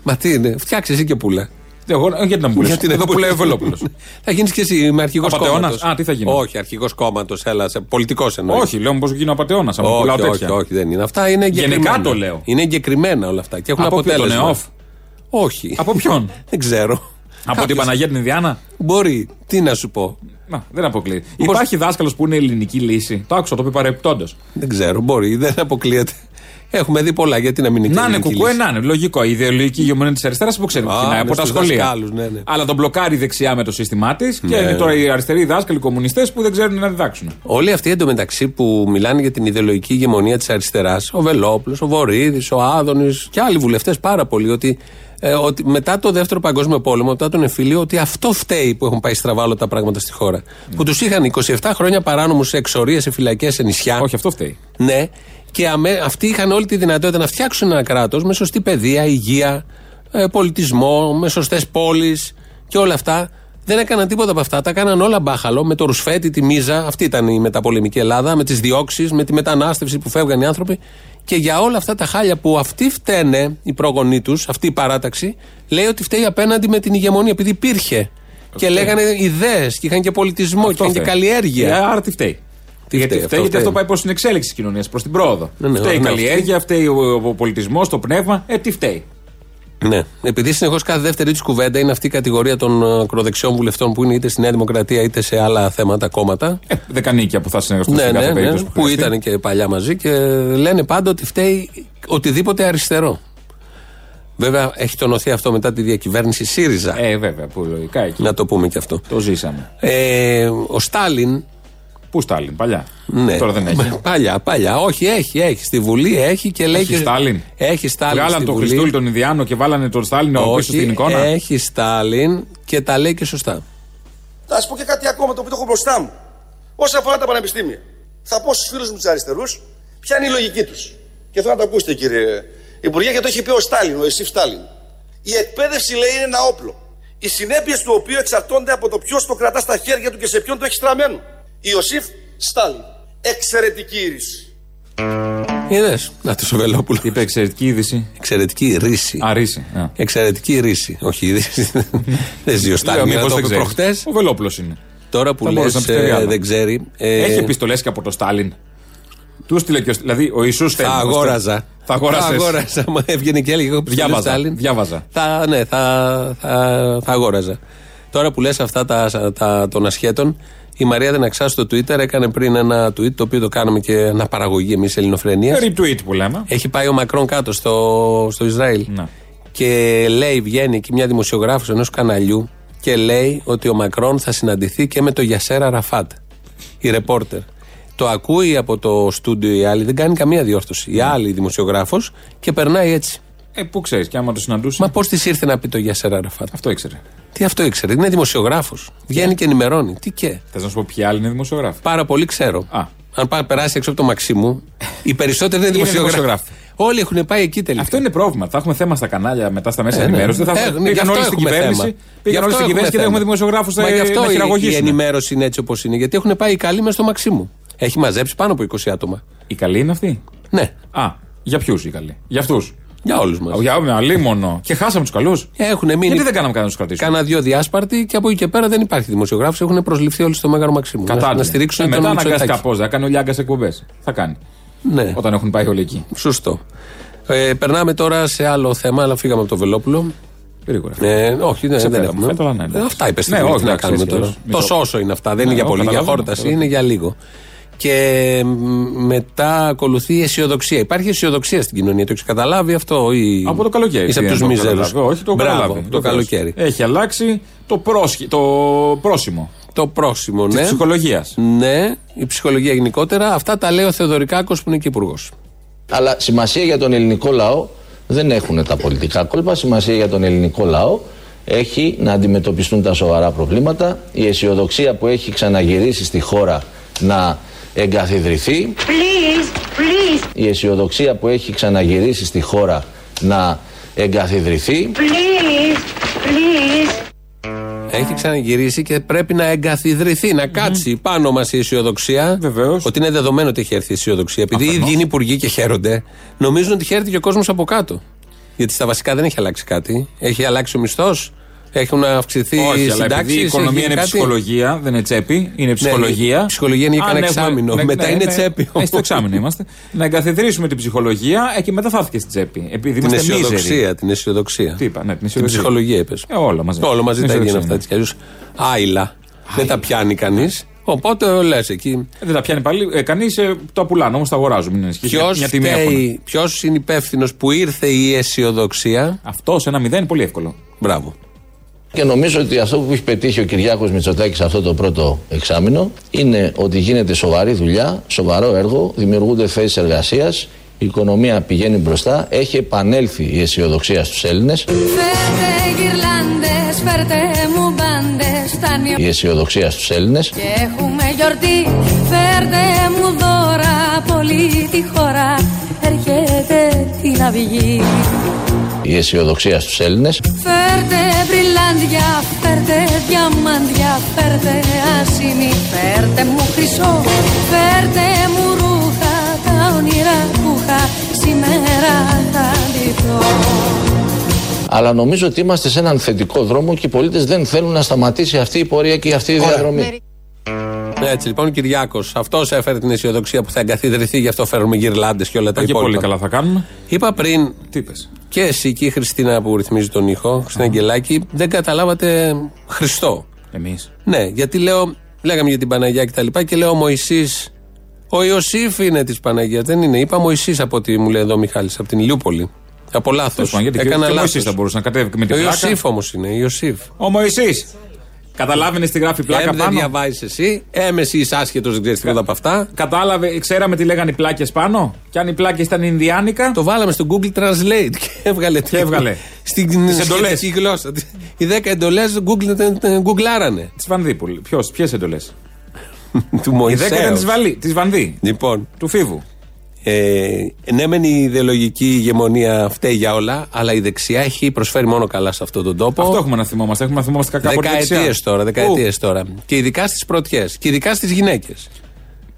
E: Μα τι είναι, φτιάξε εσύ και πουλά.
D: Εγώ, ε, γιατί να μου πουλήσεις;
E: Γιατί να
D: Εδώ
E: μην
D: που λέει ο
E: πουλήσεις.
D: Βελόπουλο.
E: Θα γίνεις και εσύ με αρχηγός
D: Απατεώνας;
E: κόμματος.
D: Α, τι θα γίνω;
E: Όχι, αρχηγός κόμματος, έλα, πολιτικός εννοείς.
D: Όχι, λέω πώς γίνω απαταιώνα. Αν μου
E: όχι,
D: πουλάω
E: όχι,
D: τέτοια.
E: όχι, δεν είναι. Αυτά είναι
D: Γενικά
E: εγκεκριμένα.
D: το λέω.
E: Είναι εγκεκριμένα όλα αυτά και έχουν
D: Από ποιο, τον
E: αποτέλεσμα.
D: ΕΟΦ;
E: Όχι.
D: Από ποιον;
E: δεν ξέρω.
D: Από την
E: Κάποιος-
D: Παναγία την Ινδιάνα;
E: Μπορεί. Τι να σου πω.
D: Να, δεν αποκλείεται. Υπάρχει δάσκαλος που είναι ελληνική λύση; Το άκουσα, το πει παρεπτόντως.
E: Δεν ξέρω. Μπορεί. Δεν αποκλείεται. Έχουμε δει πολλά. Γιατί να μην είναι και
D: Να είναι
E: ελληνική
D: κουκουέ,
E: λύση.
D: να είναι. Λογικό. Η ιδεολογική ηγεμονία της αριστεράς που ξέρει.
E: Α,
D: ξεκινάει
E: είναι
D: από τα
E: στους
D: σχολεία.
E: δασκάλους, ναι, ναι.
D: Αλλά τον μπλοκάρει η δεξιά με το σύστημά της και
E: Ναι.
D: είναι τώρα οι αριστεροί δάσκαλοι, οι κομμουνιστές που δεν ξέρουν να διδάξουν.
E: Όλοι αυτοί εντωμεταξύ που μιλάνε για την ιδεολογική ηγεμονία της αριστεράς, ο Βελόπουλος, ο Βορύδης, ο Άδωνης και άλλοι βουλευτές πάρα πολύ, ότι, ε, ότι μετά το δεύτερο παγκόσμιο πόλεμο, μετά τον εμφύλιο, ότι αυτό φταίει που έχουν πάει στραβά όλα τα πράγματα στη χώρα. Που τους είχαν 27 χρόνια παράνομους σε εξορίες, σε φυλακές, σε νησιά.
D: Όχι, αυτό φταίει.
E: Ναι, και αμέ, αυτοί είχαν όλη τη δυνατότητα να φτιάξουν ένα κράτος με σωστή παιδεία, υγεία, ε, πολιτισμό, με σωστές πόλεις και όλα αυτά. Δεν έκαναν τίποτα από αυτά. Τα έκαναν όλα μπάχαλο με το ρουσφέτη, τη μίζα. Αυτή ήταν η μεταπολεμική Ελλάδα, με τις διώξεις, με τη μετανάστευση που φεύγαν οι άνθρωποι. Και για όλα αυτά τα χάλια που αυτοί φταίνε, οι πρόγονοί τους, αυτή η παράταξη, λέει ότι φταίει απέναντι με την ηγεμονία, επειδή υπήρχε. Και λέγανε ιδέες και είχαν και πολιτισμό και είχαν και καλλιέργεια.
D: Ε, άρα τι φταίει.
E: Τι
D: γιατί
E: φταίει,
D: φταίει,
E: αυτό
D: γιατί αυτό
E: φταίει.
D: πάει προς την εξέλιξη της κοινωνίας, προς την πρόοδο.
E: Ναι, ναι,
D: φταίει η
E: ναι,
D: καλλιέργεια, φταίει ο, ο πολιτισμός, το πνεύμα. Ε, τι φταίει.
E: Ναι. Επειδή συνεχώς κάθε δεύτερη τη κουβέντα είναι αυτή η κατηγορία των ε, ακροδεξιών βουλευτών που είναι είτε στη Νέα Δημοκρατία είτε σε άλλα θέματα κόμματα.
D: Ε, δεκανίκια που θα συνεργαστούν
E: Ναι,
D: σε κάθε
E: ναι, ναι,
D: περίπτωση.
E: που
D: χρειαστεί.
E: ήταν και παλιά μαζί και λένε πάντα ότι φταίει οτιδήποτε αριστερό. Βέβαια, έχει τονωθεί αυτό μετά τη διακυβέρνηση ΣΥΡΙΖΑ.
D: Ε, βέβαια, που λογικά εκεί.
E: Να το πούμε και αυτό.
D: Το ζήσαμε.
E: Ε, ο Στάλιν.
D: Πού Στάλιν, παλιά;
E: Ναι,
D: Τώρα δεν έχει.
E: Παλιά, παλιά. Όχι, έχει, έχει. Στη Βουλή έχει και λέει.
D: Έχει
E: και-
D: Στάλιν.
E: Έχει Στάλιν.
D: Βγάλαν
E: στη
D: τον
E: Βουλή.
D: Χριστούλη τον Ινδιάνο και βάλανε τον Στάλιν ο πίσω στην εικόνα.
E: Έχει Στάλιν και τα λέει και σωστά.
F: Θα σας πω και κάτι ακόμα το οποίο το έχω μπροστά μου. Όσον αφορά τα πανεπιστήμια. Θα πω στους φίλους μου τους αριστερούς ποια είναι η λογική τους. Και θέλω να το ακούσετε, κύριε Υπουργέ, και το έχει πει ο Στάλιν, ο Εσίφ Στάλιν. Η εκπαίδευση, λέει, είναι ένα όπλο. Οι συνέπειες του οποίου εξαρτώνται από το ποιος το κρατά στα χέρια του και σε ποιον το έχει στραμμένο. Ιωσήφ Στάλιν. Εξαιρετική είδηση.
E: Είδες; Να το Σοβελόπουλο.
D: Είπε εξαιρετική είδηση.
E: Εξαιρετική ρίση.
D: Αρίση. Α.
E: Εξαιρετική ρίση. Όχι είδηση. δεν ζει ο Στάλιν.
D: Λέω,
E: να
D: μήπως
E: το
D: δεν
E: πει
D: ξέρεις.
E: προχτές.
D: Ο Βελόπουλος είναι.
E: Τώρα που
D: Θα
E: λες,
D: μπορούσε να πιστεύει άλλο.
E: δεν ξέρει. ε,
D: Έχει επιστολές και από τον Στάλιν. Του στείλε και ο Δηλαδή, ο Ιησούς
E: Θα
D: θέλει.
E: αγόραζα.
D: Θα αγόρασες.
E: Θα αγόραζα. Μα έβγαινε και έλεγε εγώ που
D: Διάβαζα,
E: στείλε Στάλιν.
D: διάβαζα.
E: Θα, ναι, θα, θα, θα αγόραζα. Τώρα που λες αυτά τα, τα, των ασχέτων, η Μαρία Δεναξά στο Twitter έκανε πριν ένα tweet το οποίο το κάναμε και αναπαραγωγή εμείς Ελληνοφρενίας.
D: Retweet που λέμε.
E: Έχει πάει ο Μακρόν κάτω στο, στο Ισραήλ.
D: Ναι.
E: Και λέει, βγαίνει εκεί μια δημοσιογράφος ενός καναλιού και λέει ότι ο Μακρόν θα συναντηθεί και με το Γιασέρα Ραφάτ, η ρεπόρτερ. Το ακούει από το στούντιο η άλλη, δεν κάνει καμία διόρθωση. Η άλλη δημοσιογράφος και περνάει έτσι.
D: Ε, πού ξέρεις, και άμα το συναντούσε.
E: Μα πώς της ήρθε να πει το Γιασέρα Ραφάτ.
D: Αυτό ήξερε.
E: Τι αυτό ήξερε, είναι δημοσιογράφος. Βγαίνει και ενημερώνει. Τι και;
D: Θες να σου πω ποια άλλη είναι δημοσιογράφη.
E: Πάρα πολύ ξέρω.
D: Α.
E: Αν πάει, περάσει έξω από το Μαξίμου, οι περισσότεροι δεν είναι
D: Είναι
E: δημοσιογράφοι.
D: δημοσιογράφοι.
E: Όλοι έχουν πάει εκεί τελικά.
D: Αυτό είναι πρόβλημα. Θα έχουμε θέμα στα κανάλια μετά στα μέσα
E: Ε, ναι.
D: ενημέρωση. Δεν θα
E: Ε,
D: έχουμε.
E: ναι, γι'
D: Πήγαν
E: αυτό
D: όλοι στην
E: έχουμε
D: κυβέρνηση.
E: θέμα.
D: Πήγαν
E: Γι'
D: όλοι
E: αυτό
D: στην κυβέρνηση και δεν έχουμε δημοσιογράφους
E: Μα γι' αυτό
D: να
E: η, η
D: χειραγωγήσουν.
E: ενημέρωση είναι έτσι όπως είναι. Γιατί έχουν πάει οι καλοί μέσα στο Μαξίμου. Έχει μαζέψει πάνω από 20 άτομα.
D: Η καλή είναι αυτή.
E: Ναι,
D: Α, για ποιους η καλή. Για αυτούς.
E: Για όλους μας.
D: Για με αλίμονο. Και χάσαμε τους καλούς.
E: Έχουν μείνει.
D: Γιατί δεν κάναμε κανένα να τους κρατήσουμε.
E: Κάνα δύο διάσπαρτοι και από εκεί και πέρα δεν υπάρχει δημοσιογράφος. Έχουν προσληφθεί όλοι στο Μέγαρο Μαξίμου. Να,
D: Κατάλληλα.
E: να στηρίξουν
D: ε,
E: τον
D: μετά αναγκαστικά
E: Μητσοτάκη.
D: πώ. Θα κάνει ο Λιάγκας εκπομπές. Θα κάνει.
E: Ναι,
D: Όταν έχουν πάει όλοι εκεί.
E: σωστό. Ε, περνάμε τώρα σε άλλο θέμα, αλλά φύγαμε από το Βελόπουλο.
D: Γρήγορα.
E: Ε, όχι, ναι, δεν
D: πέρα,
E: έχουμε.
D: φέτος, αλλά ναι, ναι.
E: Ε, Αυτά είπες στην
D: Ναι,
E: αρχή,
D: όχι,
E: τι να
D: εντάξει,
E: κάνουμε
D: έτσι,
E: τώρα.
D: έτσι.
E: Το
D: Μισό.
E: σώσο είναι αυτά. Δεν
D: Ναι,
E: είναι για
D: όχι,
E: πολύ για
D: καταλαβαίνω,
E: χόρταση,
D: καταλαβαίνω.
E: είναι για λίγο. Και μ, μετά ακολουθεί η αισιοδοξία. Υπάρχει αισιοδοξία στην κοινωνία. Το έχεις καταλάβει αυτό, ή.
D: Από το καλοκαίρι.
E: Είσαι
D: τι
E: από
D: είναι,
E: τους
D: το
E: μίζερου.
D: καταλάβει. Όχι, το
E: Μπράβο,
D: καταλάβει.
E: το
D: βεβαίως.
E: καλοκαίρι.
D: Έχει αλλάξει το, πρόσχη, το πρόσημο
E: Το πρόσημο,
D: της
E: ναι.
D: ψυχολογίας.
E: Ναι, η ψυχολογία γενικότερα. Αυτά τα λέει ο Θεοδωρικάκος που είναι και υπουργός.
H: Αλλά σημασία για τον ελληνικό λαό δεν έχουν τα πολιτικά κόλπα. Σημασία για τον ελληνικό λαό έχει να αντιμετωπιστούν τα σοβαρά προβλήματα. Η αισιοδοξία που έχει ξαναγυρίσει στη χώρα να εγκαθιδρυθεί.
I: Please, please,
H: Η αισιοδοξία που έχει ξαναγυρίσει στη χώρα να εγκαθιδρυθεί.
I: please, please.
E: Έχει ξαναγυρίσει και πρέπει να εγκαθιδρυθεί, να κάτσει πάνω μας η αισιοδοξία.
D: Βεβαίως.
E: Ότι είναι δεδομένο ότι έχει έρθει η αισιοδοξία. Επειδή οι
D: Αφενός.
E: ίδιοι είναι υπουργοί και χαίρονται, νομίζουν ότι χαίρεται και ο κόσμος από κάτω. Γιατί στα βασικά δεν έχει αλλάξει κάτι. Έχει αλλάξει ο μισθός, έχουν αυξηθεί
D: Όχι,
E: οι
D: αλλά επειδή
E: συντάξεις.
D: η οικονομία είναι ψυχολογία, δεν είναι τσέπη, είναι ψυχολογία.
E: η ψυχολογία είναι για
D: Αν
E: κανένα
D: έχουμε-
E: εξάμηνο.
D: ναι,
E: Μετά
D: ναι,
E: είναι
D: ναι.
E: τσέπη.
D: Ε, στο εξάμηνο είμαστε. να εγκαθιδρύσουμε την ψυχολογία ε, και μετά θα έρθει στην τσέπη. Επειδή
E: Την
D: είμαστε μίζεροι.
E: αισιοδοξία, την αισιοδοξία.
D: Τι είπα, ναι, την
E: Την
D: αισιοδοξία.
E: ψυχολογία είπες.
D: Ε, όλα μαζί.
E: Όλα μαζί
D: Την
E: τα ίδια είναι
D: αισιοδοξία,
E: αυτά. Έτσι κι αλλιώς Άειλα. Δεν τα πιάνει κανείς. Οπότε λες εκεί.
D: Ε, Δεν τα πιάνει πάλι. Ε, Κανείς ε, το πουλάνε, όμως τα αγοράζουν. Μην ανησυχείς,
E: Ποιος
D: μια τιμή έχουν.
E: ποιος είναι υπεύθυνος που ήρθε η αισιοδοξία;
D: Αυτό σε ένα μηδέν είναι πολύ εύκολο.
E: Μπράβο.
H: Και νομίζω ότι αυτό που έχει πετύχει ο Κυριάκος Μητσοτάκης αυτό το πρώτο εξάμεινο είναι ότι γίνεται σοβαρή δουλειά, σοβαρό έργο, δημιουργούνται θέσεις εργασίας, η οικονομία πηγαίνει μπροστά, έχει επανέλθει η αισιοδοξία στους Έλληνες,
J: Φέρτε γυρλάντες, φέρτε μου μπάντες Φτάνει
H: η αισιοδοξία στους Έλληνες,
J: και έχουμε γιορτή. Φέρτε μου δώρα, πολύ τη χώρα. Έρχεται την αυγή
H: η αισιοδοξία στους Έλληνες,
J: Φέρτε μπριλάντια, φέρτε διαμάντια Φέρτε ασημί, φέρτε μου χρυσό Φέρτε μου ρούχα, τα όνειρα που είχα μέρα θα ντυθώ
H: Αλλά νομίζω ότι είμαστε σε έναν θετικό δρόμο και οι πολίτες δεν θέλουν να σταματήσει αυτή η πορεία και αυτή η διαδρομή.
E: Έτσι λοιπόν, Κυριάκος, αυτός έφερε την αισιοδοξία που θα εγκαθιδρυθεί, γι' αυτό φέρνουμε γυρλάντες και όλα τα
D: Και
E: υπόλοιπα.
D: πολύ καλά θα κάνουμε.
E: Είπα πριν,
D: Τι είπες;
E: και εσύ και η Χριστίνα που ρυθμίζει τον ήχο, Χριστίνα Αγγελάκη, δεν καταλάβατε Χριστό.
D: Εμείς.
E: Ναι, γιατί λέω, λέγαμε για την Παναγία και τα λοιπά και λέω ο Μωυσής, ο Ιωσήφ είναι της Παναγίας. Δεν είναι. Είπα Μωυσής από ό,τι μου λέει εδώ ο Μιχάλης, από την Ηλιούπολη. Από λάθος.
D: Τέλος πάντων, γιατί και-
E: Έκανα
D: και ο
E: λάθος.
D: Μωυσής θα μπορούσε να κατέβει με την
E: Ο
D: πλάκα.
E: Ιωσήφ όμως είναι. Ιωσήφ.
D: Ο Μωυσής. Καταλάβαινε τι γράφει πλάκα
E: Εμ δεν
D: πάνω;
E: διαβάζεις εσύ. Εμ εσύ είσαι άσχετος, δεν ξέρεις τίποτα από αυτά.
D: Κατάλαβε, ξέραμε τι λέγανε οι πλάκες πάνω; Και αν οι πλάκες ήταν Ινδιάνικα;
E: Το βάλαμε στο Google Translate και έβγαλε.
D: Και έβγαλε.
E: Στην
D: Τις εντολές.
E: σχετική γλώσσα. Οι 10 εντολές Google, γκουγκλάρανε.
D: Της Βανδίπουλη. Ποιος, ποιες εντολές;
E: Του
D: Η
E: Μωυσέως.
D: 10 ήταν της Βαλή, της Βανδί,
E: Λοιπόν,
D: του Φίβου.
E: Ε, ναι, μεν η ιδεολογική ηγεμονία φταίει για όλα, αλλά η δεξιά έχει προσφέρει μόνο καλά σε αυτόν τον τόπο.
D: Αυτό έχουμε να θυμόμαστε. Έχουμε να θυμόμαστε κακά από τη
E: Δεκαετίες
D: δεξιά.
E: τώρα, δεκαετίες
D: Πού;
E: τώρα. Και ειδικά στις πρωτιές. Και ειδικά στις γυναίκες.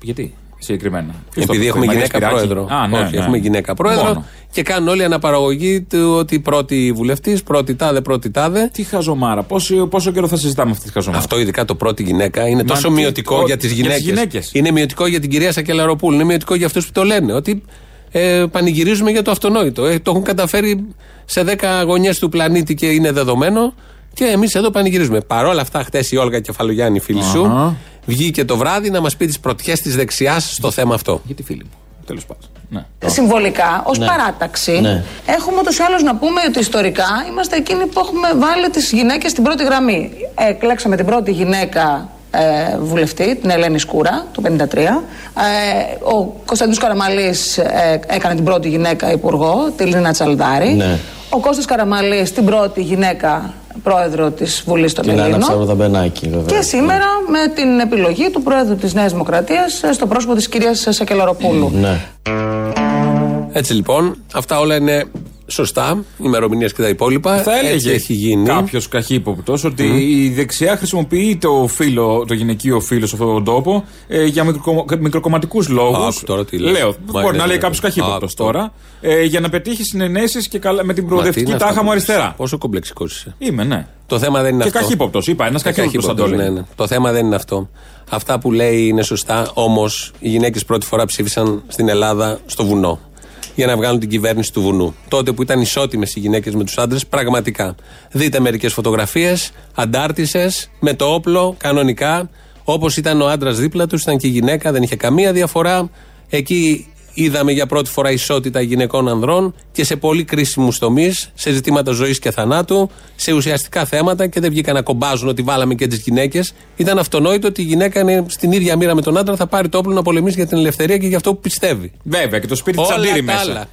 D: Γιατί; Συγκεκριμένα. Ποιος το
E: Επειδή
D: είπε,
E: έχουμε
D: η Μαρία
E: γυναίκα
D: Σπυράκη;
E: πρόεδρο.
D: Α, ναι,
E: Όχι,
D: ναι.
E: έχουμε γυναίκα πρόεδρο.
D: Μόνο.
E: Και κάνουν όλη αναπαραγωγή του ότι πρώτη βουλευτής, πρώτη τάδε, πρώτη τάδε.
D: Τι χαζομάρα. Πόσο, πόσο καιρό θα συζητάμε αυτή τη χαζομάρα;
E: Αυτό ειδικά το πρώτη γυναίκα είναι
D: Μα
E: τόσο
D: τι-
E: μειωτικό
D: ο-
E: για τις
D: για τις
E: γυναίκες.
D: γυναίκες.
E: Είναι μειωτικό για την κυρία Σακελαροπούλου. Είναι μειωτικό για αυτούς που το λένε. Ότι ε, πανηγυρίζουμε για το αυτονόητο. Ε, το έχουν καταφέρει σε 10 γωνιές του πλανήτη και είναι δεδομένο. Και εμείς εδώ πανηγυρίζουμε. Παρ' όλα αυτά, χτες η Όλγα Κεφαλογιάννη, φίλη σου,
D: Αχα.
E: Βγήκε το βράδυ να μας πει τις πρωτιές της δεξιάς στο θέμα αυτό.
D: Γιατί φίλοι μου. Τέλος πάντων. Ναι.
K: Συμβολικά, ως
H: Ναι.
K: παράταξη,
H: Ναι.
K: έχουμε ούτως ή άλλως να πούμε ότι ιστορικά είμαστε εκείνοι που έχουμε βάλει τις γυναίκες στην πρώτη γραμμή. Εκλέξαμε την πρώτη γυναίκα ε, βουλευτή, την Ελένη Σκούρα, το 1953. Ε, ο Κωνσταντίνος Καραμαλής ε, έκανε την πρώτη γυναίκα υπουργό, τη Λίνα Τσαλδάρη.
H: Ναι.
K: Ο Κώστας Καραμαλής την πρώτη γυναίκα πρόεδρο της Βουλής των
H: Την Άννα
K: Ελλήνων.
H: Ψαροδαμπενάκη, βέβαια.
K: Και σήμερα με την επιλογή του Πρόεδρου της Νέας Δημοκρατίας ε, στο πρόσωπο της κυρίας Σακελαροπούλου.
H: Ναι.
E: Έτσι λοιπόν, αυτά όλα είναι σωστά, ημερομηνίες και τα υπόλοιπα.
D: Θα
E: Έτσι
D: έλεγε
E: έχει γίνει.
D: κάποιος καχύποπτος ότι η δεξιά χρησιμοποιεί το, φύλλο, το γυναικείο φύλλο σε αυτόν τον τόπο ε, για μικροκομ, μικροκομματικούς λόγους.
E: Άκου τώρα τι λέει.
D: Λέω,
E: Μα
D: μπορεί
E: είναι
D: να λέει
E: δυνατόν.
D: κάποιος καχύποπτος
E: Άκου
D: τώρα, ε, για να πετύχει συνενέσεις και καλά, με την
E: Μα τι
D: προοδευτική
E: είναι αυτά
D: τάχα μου
E: που
D: αριστερά.
E: είσαι, Πόσο κομπλεξικός είσαι.
D: Είμαι, ναι.
E: Το θέμα δεν είναι
D: Και
E: αυτό.
D: καχύποπτος, είπα. Ένας
E: Και
D: καχύποπτο θα το
E: καχύποπτος,
D: λέει.
E: ναι, ναι. Το θέμα δεν είναι αυτό. Αυτά που λέει είναι σωστά, όμως οι γυναίκες πρώτη φορά ψήφισαν στην Ελλάδα στο βουνό. Για να βγάλουν την κυβέρνηση του βουνού. Τότε που ήταν ισότιμες οι γυναίκες με τους άντρες, πραγματικά. Δείτε μερικές φωτογραφίες, αντάρτησες, με το όπλο, κανονικά. Όπως ήταν ο άντρας δίπλα τους, ήταν και η γυναίκα, δεν είχε καμία διαφορά. Εκεί είδαμε για πρώτη φορά ισότητα γυναικών ανδρών και σε πολύ κρίσιμους τομείς, σε ζητήματα ζωής και θανάτου, σε ουσιαστικά θέματα και δεν βγήκαν να κομπάζουν ότι βάλαμε και τις γυναίκες. Ήταν αυτονόητο ότι η γυναίκα είναι στην ίδια μοίρα με τον άντρα, θα πάρει το όπλο να πολεμήσει για την ελευθερία και για αυτό που πιστεύει.
D: Βέβαια, και το σπίτι της
E: Όλα
D: Αντίρη
E: τα
D: μέσα.
E: άλλα.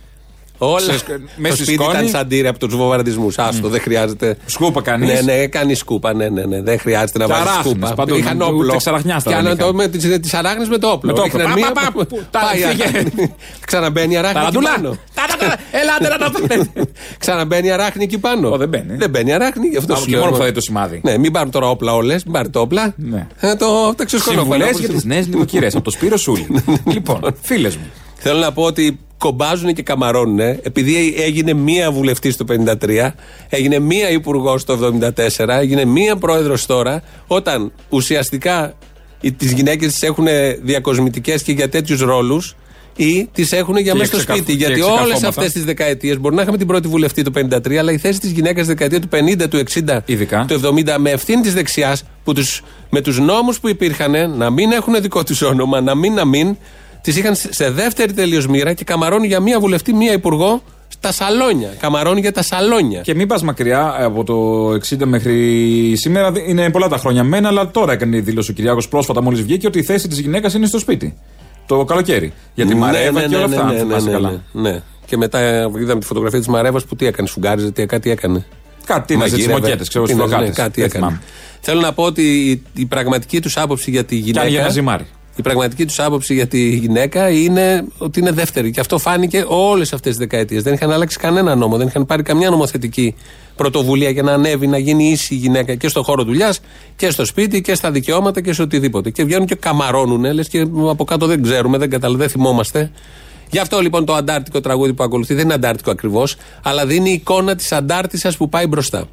E: Όλα.
D: Ξέρεις,
E: το
D: μέσα στη
E: σπίτι
D: σκόνη.
E: ήταν σαν τύρι από τους βομβαρδισμούς. Άστο, δεν χρειάζεται.
D: Σκούπα κανείς.
E: Ναι, ναι, κάνει σκούπα. Ναι, ναι, ναι. Δεν χρειάζεται να
D: Και
E: βάλεις
D: αράχνες,
E: σκούπα.
D: παντού,
E: Είχαν
D: ούτε
E: όπλο.
D: ξαραχνιάστα
E: Και
D: δεν
E: άλλα το-
D: είχαν.
E: με τις, τις αράχνες με το όπλο.
D: Με το όπλο.
E: Ρίχναν
D: Πα,
E: μία,
D: πα, πα, που- τα-
E: πάει η
D: φύγε.
E: αράχνη. Ξαναμπαίνει η αράχνη εκεί
D: Ταραντούλα.
E: πάνω.
D: Τα, τα, τα, Ελάτε να τα δείτε.
E: Ξαναμπαίνει η αράχνη εκεί πάνω.
D: Ω, δεν μπαίνει.
E: Δεν μπαίνει η αράχνη. Γι' αυτό
D: Α,
E: σου
D: και
E: λέω.
D: μόνο που
E: εγώ.
D: θα δει το σημάδι.
E: Ναι, μην πάρουν τώρα όπλα όλες. Μην πάρετε όπλα.
D: Ναι.
E: Ε, το, τα ξεσκονόφερα.
D: Συμβουλές
E: όπως
D: για
E: είναι.
D: τις νέες νοικοκυρές από το Σπύρο Σούλη. λοιπόν, φίλες μου.
E: Θέλω να πω ότι κομπάζουν και καμαρώνουν. Επειδή έγινε μία βουλευτής το 53, έγινε μία υπουργός το 74, έγινε μία πρόεδρος τώρα, όταν ουσιαστικά τις γυναίκες τις έχουν διακοσμητικές και για τέτοιους ρόλους ή τις έχουν για
D: Και
E: μέσα στο
D: ξεκαφ-
E: σπίτι.
D: και
E: Γιατί όλες
D: ξεκαφώματα.
E: αυτές τις δεκαετίες μπορεί να είχαμε την πρώτη βουλευτή το 53, αλλά η θέση της γυναίκας στη δεκαετία του 50, του 60,
D: Ειδικά.
E: του 70, με ευθύνη της δεξιάς, που τους, με τους νόμους που υπήρχαν, να μην έχουν δικό τους όνομα, να μην, να μην, τις είχαν σε δεύτερη τελείως μοίρα και καμαρώνουν για μία βουλευτή, μία υπουργό στα σαλόνια. Καμαρώνουν για τα σαλόνια.
D: Και μην πας μακριά από το 60 μέχρι σήμερα. δε- Είναι πολλά τα χρόνια μένα, αλλά τώρα έκανε η δήλωση ο Κυριάκος πρόσφατα μόλις βγήκε ότι η θέση της γυναίκας είναι στο σπίτι. Το καλοκαίρι. Για τη
E: Ναι,
D: Μαρέβα
E: ναι,
D: και όλα
E: ναι,
D: αυτά.
E: ναι,
D: αν
E: ναι,
D: θυμάσαι
E: ναι,
D: καλά.
E: ναι, ναι. Και μετά είδαμε τη φωτογραφία της Μαρέβας που τι έκανε, σουγκάριζε, τι, κάτι έκανε.
D: Κάτι είναι στι
E: Μαγείρευε.
D: μοκέτες, ξέρω
E: Τι
D: στου
E: είναι, ναι,
D: λογάτε.
E: κάτι έκανε. Θέλω να πω ότι η, η πραγματική τους άποψη για τη
D: Και αν για ένα
E: γυναίκα.
D: ζυμάρι.
E: Η πραγματική τους άποψη για τη γυναίκα είναι ότι είναι δεύτερη. Και αυτό φάνηκε όλες αυτές τις δεκαετίες. Δεν είχαν αλλάξει κανένα νόμο, δεν είχαν πάρει καμιά νομοθετική πρωτοβουλία για να ανέβει, να γίνει ίση η γυναίκα και στο χώρο δουλειάς και στο σπίτι και στα δικαιώματα και σε οτιδήποτε. Και βγαίνουν και καμαρώνουν, λες και από κάτω δεν ξέρουμε, δεν καταλαβαίνουμε, δεν θυμόμαστε. Γι' αυτό λοιπόν το αντάρτικο τραγούδι που ακολουθεί δεν είναι αντάρτικο ακριβώς, αλλά δίνει εικόνα της αντάρτησας που πάει μπροστά.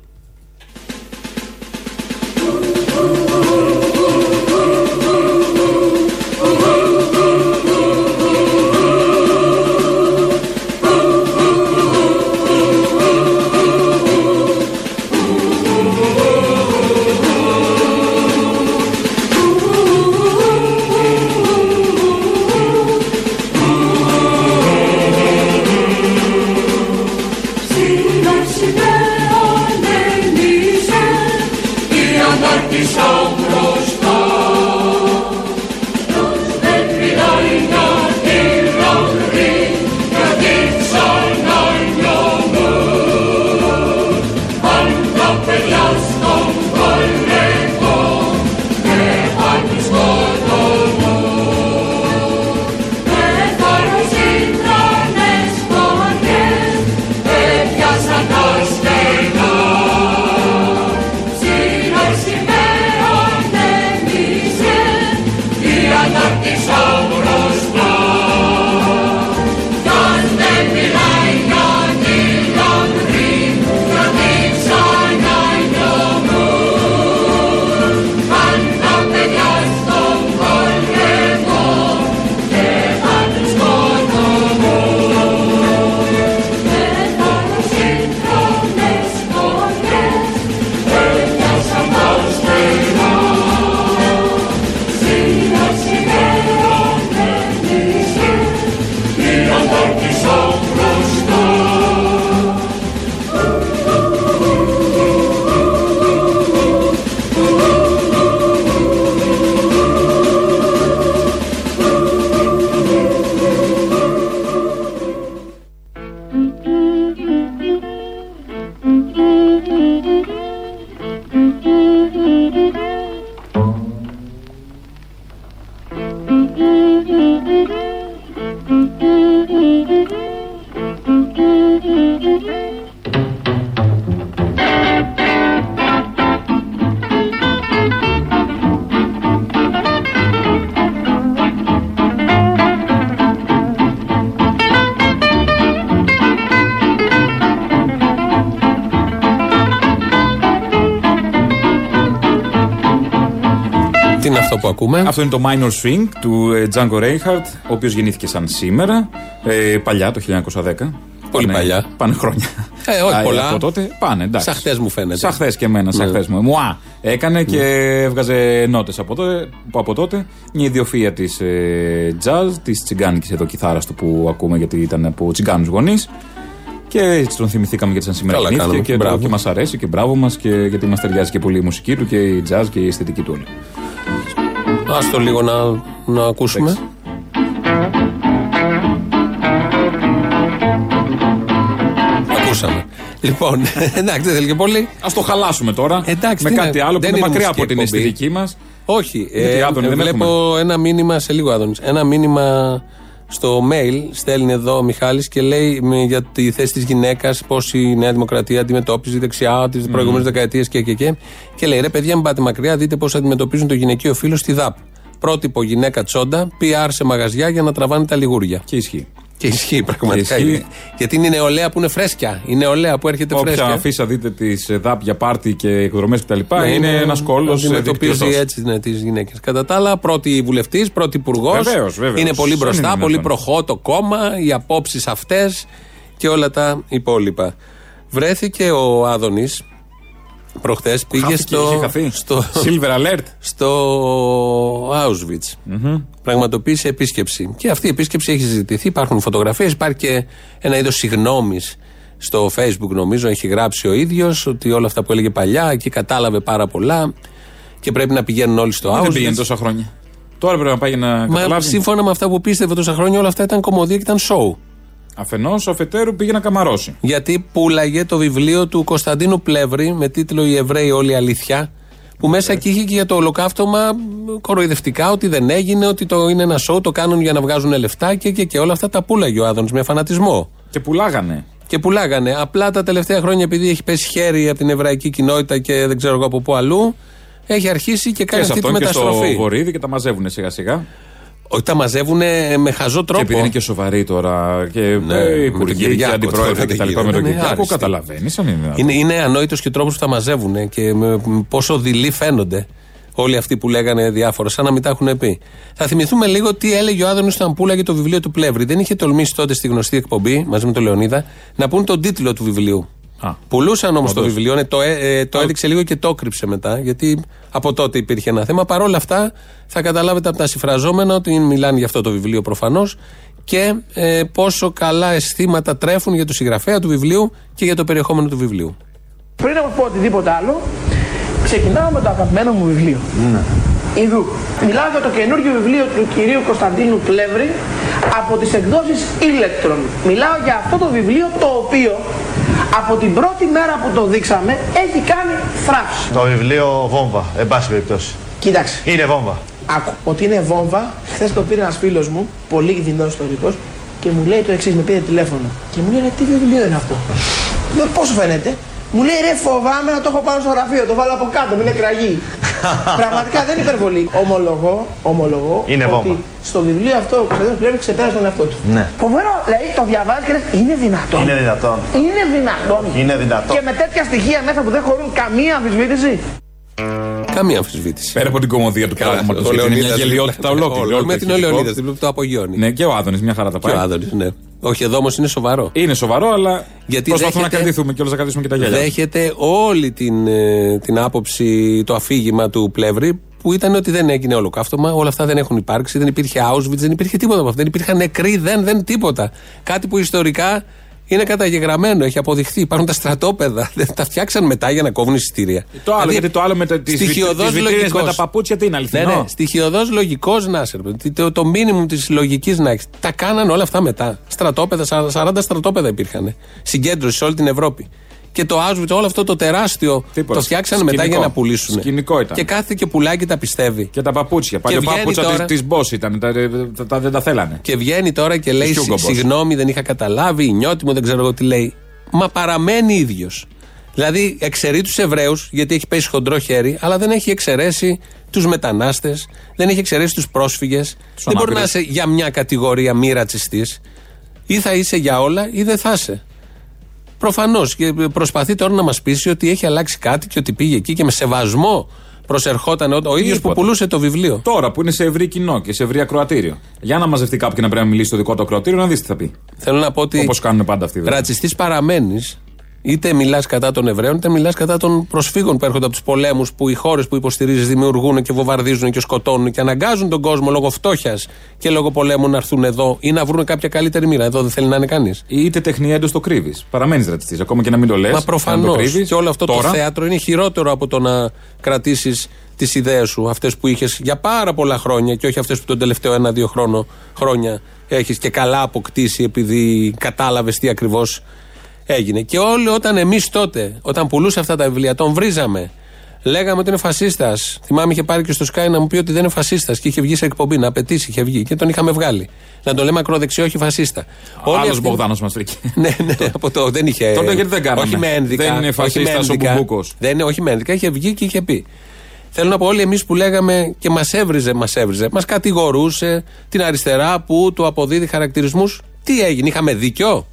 E: Αυτό που ακούμε.
D: Αυτό είναι το Minor Swing του ε, Django Reinhardt, ο οποίος γεννήθηκε σαν σήμερα, ε, παλιά το 1910.
E: Πολύ
D: Πάνε-
E: παλιά.
D: Πάνε χρόνια.
E: Ε, όχι
D: Α,
E: πολλά.
D: Από τότε πάνε, εντάξει.
E: Σαν χθες μου φαίνεται.
D: Σαν χθες και εμένα, σαν
E: Ναι.
D: χθες μου. Μουά! Έκανε και έβγαζε νότες από τότε. Που από τότε μια ιδιοφία της ε, jazz, της τσιγκάνικης εδώ κιθάρας του που ακούμε γιατί ήταν από τσιγκάνους γονείς. Και έτσι τον θυμηθήκαμε γιατί σαν σήμερα
E: Καλά
D: γεννήθηκε
E: κάνουμε.
D: και, το-
E: Μπράβο.
D: και μας αρέσει και μπράβο μας και γιατί μας ταιριάζει και πολύ η μουσική του και η jazz και η αισθητική του όλη.
E: Άστο λίγο να, να ακούσουμε. Ακούσαμε. Λοιπόν, εντάξει, δεν θέλει και πολύ.
D: Α το χαλάσουμε τώρα.
E: Εντάξει,
D: με
E: τι
D: κάτι
E: να-
D: άλλο που
E: δεν
D: είναι
E: είναι
D: μακριά
E: μουσική
D: από την
E: εκπομπή.
D: αισθητική μας.
E: Όχι.
D: Γιατί,
E: ε,
D: Άδωνη, δεν
E: βλέπω ένα μήνυμα σε λίγο, Άδωνης. Ένα μήνυμα στο mail στέλνει εδώ ο Μιχάλης και λέει με, για τη θέση της γυναίκας πώς η Νέα Δημοκρατία αντιμετώπιζε η δεξιά τις προηγούμενες δεκαετίες και, και, και. Και λέει ρε παιδιά μην πάτε μακριά δείτε πώς αντιμετωπίζουν το γυναικείο φύλλο στη ΔΑΠ. Πρότυπο γυναίκα τσόντα, PR σε μαγαζιά για να τραβάνε τα λιγούρια.
D: Και ισχύει.
E: Και ισχύει πραγματικά.
D: Και ισχύει.
E: είναι. Γιατί είναι η νεολαία που είναι φρέσκια. Η νεολαία που έρχεται
D: Όποια
E: φρέσκια.
D: αφήσα δείτε τις ΔΑΠ για πάρτι και εκδρομές κτλ.
E: Ναι,
D: είναι ένας κόλλος
E: Αντιμετωπίζει έτσι ναι, τις γυναίκες. Κατά τα άλλα, πρώτη βουλευτής, πρώτη υπουργός.
D: Βεβαίως, βεβαίως.
E: Είναι πολύ
D: Δεν
E: μπροστά,
D: είναι
E: πολύ
D: δυνατόν.
E: προχώ το κόμμα, οι απόψεις αυτές και όλα τα υπόλοιπα. Βρέθηκε ο Άδωνης προχθές, πήγε
D: Χάθηκε,
E: στο,
D: είχε χαθεί.
E: στο,
D: Silver alert.
E: στο Auschwitz. Πραγματοποίησε επίσκεψη. Και αυτή η επίσκεψη έχει συζητηθεί. Υπάρχουν φωτογραφίες, υπάρχει και ένα είδος συγνώμης στο Facebook, νομίζω. Έχει γράψει ο ίδιος ότι όλα αυτά που έλεγε παλιά, εκεί κατάλαβε πάρα πολλά και πρέπει να πηγαίνουν όλοι στο
D: Δεν
E: Auschwitz.
D: πήγαινε τόσα χρόνια. Τώρα πρέπει να πάει να
E: Μα
D: καταλάβει.
E: σύμφωνα με αυτά που πίστευε τόσα χρόνια, όλα αυτά ήταν κομμωδία και ήταν show.
D: Αφενός, αφετέρου πήγε να καμαρώσει.
E: Γιατί πουλάγε το βιβλίο του Κωνσταντίνου Πλεύρη με τίτλο Οι Εβραίοι Όλη Αλήθεια. Που μέσα εκεί είχε και για το ολοκαύτωμα κοροϊδευτικά ότι δεν έγινε, ότι το είναι ένα σοου, το κάνουν για να βγάζουν λεφτά και, και, και όλα αυτά τα πουλάγε ο Άδωνης με φανατισμό.
D: Και πουλάγανε.
E: Και πουλάγανε. Απλά τα τελευταία χρόνια, επειδή έχει πέσει χέρι από την εβραϊκή κοινότητα και δεν ξέρω εγώ από πού αλλού, έχει αρχίσει και κάνει
D: Και σε
E: αυτή τη
D: αυτόν και στο
E: μεταστροφή.
D: βορίδι και τα μαζεύουν σιγά σιγά.
E: Όχι, τα μαζεύουν με χαζό τρόπο.
D: Και επειδή είναι και σοβαροί τώρα και
E: Ναι,
D: ε,
E: με τον
D: υπουργοί και
E: Κυριάκο
D: αντιπρόεδροι
E: τώρα
D: και τα
E: δεν
D: λοιπά με τον
E: γίνεται.
D: Κυριάκο,
E: άριστοι.
D: καταλαβαίνεις. αν είναι δυνατόν.
E: Είναι, είναι ανόητος και ο τρόπος που τα μαζεύουν και με, με πόσο δειλοί φαίνονται όλοι αυτοί που λέγανε διάφορα, σαν να μην τα έχουν πει. Θα θυμηθούμε λίγο τι έλεγε ο Άδωνης Σταμπούλα για το βιβλίο του Πλεύρη. Δεν είχε τολμήσει τότε στη γνωστή εκπομπή, μαζί με τον Λεωνίδα, να πούν τον τίτλο του βιβλίου.
D: Α.
E: Πουλούσαν όμως το
D: Όντως.
E: βιβλίο, ναι, το, ε, ε, το έδειξε λίγο και το έκρυψε μετά, γιατί από τότε υπήρχε ένα θέμα. Παρ' όλα αυτά, θα καταλάβετε από τα συμφραζόμενα ότι μιλάνε για αυτό το βιβλίο προφανώς και ε, πόσο καλά αισθήματα τρέφουν για το συγγραφέα του βιβλίου και για το περιεχόμενο του βιβλίου.
C: Πριν από πω οτιδήποτε άλλο, ξεκινάω με το αγαπημένο μου βιβλίο. Ιδού. Μιλάω για το καινούργιο βιβλίο του κυρίου Κωνσταντίνου Πλεύρη από τις εκδόσεις Electron. Μιλάω για αυτό το βιβλίο το οποίο από την πρώτη μέρα που το δείξαμε έχει κάνει θράψη.
L: Το βιβλίο βόμβα, εν πάση περιπτώσει.
C: Κοίταξε.
L: Είναι βόμβα.
C: Άκου, ότι είναι βόμβα, χθες το πήρε ένας φίλος μου, πολύ δεινό ιστορικό, και μου λέει το εξής: Με πήρε τηλέφωνο. Και μου λέει: «Ρε, Τι βιβλίο είναι αυτό; Λέω: Πώς σου φαίνεται; Μου λέει: Ρε, φοβάμαι να το έχω πάνω στο γραφείο, το βάλω από κάτω, μην είναι κραγί. Πραγματικά δεν είναι υπερβολή. Ομολογώ, ομολογώ
L: Είναι
C: ότι
L: βόμβα.
C: Στο βιβλίο αυτό ο Κωνσταντίνο πρέπει ξεπέρασε τον εαυτό του.
L: Ναι.
C: Φοβερό, δηλαδή το διαβάζει και λες, είναι δυνατόν.
L: Είναι δυνατόν.
C: Είναι δυνατόν.
L: Είναι δυνατόν.
C: Και με τέτοια στοιχεία μέσα που δεν χωρούν καμία αμφισβήτηση.
E: Καμία αμφισβήτηση.
D: Πέρα από την κομμωδία του πράγματος.
E: ο
D: Γιατί είναι μια
E: Λεωνίδας
D: γελιότητα
E: δίπλα.
D: ολόκληρη.
E: Όλο, Με
D: όλο
E: την
D: το ηχητικό.
E: Λεωνίδα δίπλα που το απογειώνει.
D: Ναι, και ο Άδωνης μια χαρά τα
E: Και ο
D: πάει.
E: Άδωνης, ναι. Όχι, εδώ όμως είναι σοβαρό.
D: Είναι σοβαρό, αλλά
E: Γιατί
D: προσπαθούμε να
E: δέχεται-
D: κρατηθούμε και όλε να κρατήσουμε και τα γυαλιά.
E: Δέχεται όλη την, ε, την άποψη, το αφήγημα του Πλεύρη που ήταν ότι δεν έγινε ολοκαύτωμα, όλα αυτά δεν έχουν υπάρξει, δεν υπήρχε Auschwitz, δεν υπήρχε τίποτα από αυτό. Δεν υπήρχαν νεκροί, δεν, δεν τίποτα. Κάτι που ιστορικά είναι καταγεγραμμένο, έχει αποδειχθεί. Υπάρχουν τα στρατόπεδα. Δεν τα φτιάξαν μετά για να κόβουν εισιτήρια.
D: Το άλλο,
E: Δηλαδή,
D: γιατί το άλλο με τα- τις
E: στοιχειωδώς
D: τις βιτρίνες
E: λογικός.
D: με τα παπούτσια τι είναι
E: Ναι,
D: αληθινό;
E: ναι. Στοιχειοδός λογικός Νάσερ. Το, το μήνυμο της λογικής να έχεις. Τα κάνανε όλα αυτά μετά. Στρατόπεδα, 40 στρατόπεδα υπήρχαν. Συγκέντρωση σε όλη την Ευρώπη. Και το Auschwitz, όλο αυτό το τεράστιο,
D: Τίποτα.
E: το φτιάξανε μετά
D: Σκηνικό.
E: για να πουλήσουν.
D: Σκηνικό ήταν.
E: Και κάθε και πουλάει και τα πιστεύει.
D: Και τα παπούτσια. Παλιό
E: βγαίνει
D: παπούτσια
E: τώρα-
D: της Boss ήταν. Τα, τα- τα- δεν τα θέλανε.
E: Και βγαίνει τώρα και λέει:
D: Hugo Boss.
E: Συγγνώμη, δεν είχα καταλάβει, νιώτη μου, δεν ξέρω εγώ τι λέει. Μα παραμένει ίδιος. Δηλαδή, εξαιρεί τους Εβραίους, γιατί έχει πέσει χοντρό χέρι, αλλά δεν έχει εξαιρέσει τους μετανάστες, δεν έχει εξαιρέσει τους πρόσφυγες. Δεν μπορεί να
D: ανάπηρους.
E: είσαι για μια κατηγορία μη ρατσιστή. Ή θα είσαι για όλα, ή δεν θα είσαι. Προφανώς. Και προσπαθεί τώρα να μας πείσει ότι έχει αλλάξει κάτι και ότι πήγε εκεί και με σεβασμό προσερχόταν ο, ο ίδιος που
D: Τίποτα.
E: πουλούσε το βιβλίο.
D: Τώρα που είναι σε ευρύ κοινό και σε ευρύ ακροατήριο. Για να μαζευτεί κάποιο και να πρέπει να μιλήσει στο δικό του ακροατήριο, να δεις τι θα πει.
E: Θέλω να πω ότι.
D: Όπως κάνουν πάντα αυτοί. βέβαια.
E: Ρατσιστής παραμένεις, είτε μιλάς κατά των Εβραίων, είτε μιλάς κατά των προσφύγων που έρχονται από τους πολέμους που οι χώρες που υποστηρίζεις δημιουργούν και βομβαρδίζουν και σκοτώνουν και αναγκάζουν τον κόσμο λόγω φτώχειας και λόγω πολέμου να έρθουν εδώ ή να βρουν κάποια καλύτερη μοίρα. Εδώ δεν θέλει να είναι κανείς.
D: Είτε τεχνιέντο το κρύβεις. Παραμένεις ρατσιστής. Ακόμα και να μην το λες.
E: Μα προφανώς. Και όλο αυτό
D: τώρα,
E: το θέατρο είναι χειρότερο από το να κρατήσεις τις ιδέες σου, αυτές που είχες για πάρα πολλά χρόνια και όχι αυτές που τον τελευταίο ένα-δύο χρόνο, χρόνια έχεις και καλά αποκτήσει επειδή κατάλαβες τι ακριβώς έγινε. Και όλοι όταν εμείς τότε, όταν πουλούσε αυτά τα βιβλία, τον βρίζαμε. Λέγαμε ότι είναι φασίστας. Θυμάμαι είχε πάρει και στο Sky να μου πει ότι δεν είναι φασίστας και είχε βγει σε εκπομπή να απαιτήσει, είχε βγει και τον είχαμε βγάλει. Να τον λέμε ακροδεξιό, όχι φασίστα. Όλοι
D: Άλλος
E: αυτοί-
D: Μπογδάνος μας βρήκε.
E: ναι, ναι, από το δεν είχε.
D: Τότε γιατί δεν κάναμε;
E: Όχι με ένδικα.
D: Δεν είναι
E: όχι
D: φασίστας
E: με
D: ο
E: ένδικα.
D: Μπουμπούκος.
E: Δεν είναι, όχι με ένδικα. Είχε βγει και είχε πει. Θέλω να πω, όλοι εμείς που λέγαμε και μας έβριζε, μας έβριζε, μας κατηγορούσε την αριστερά που του αποδίδει χαρακτηρισμούς. Τι έγινε, είχαμε δίκιο;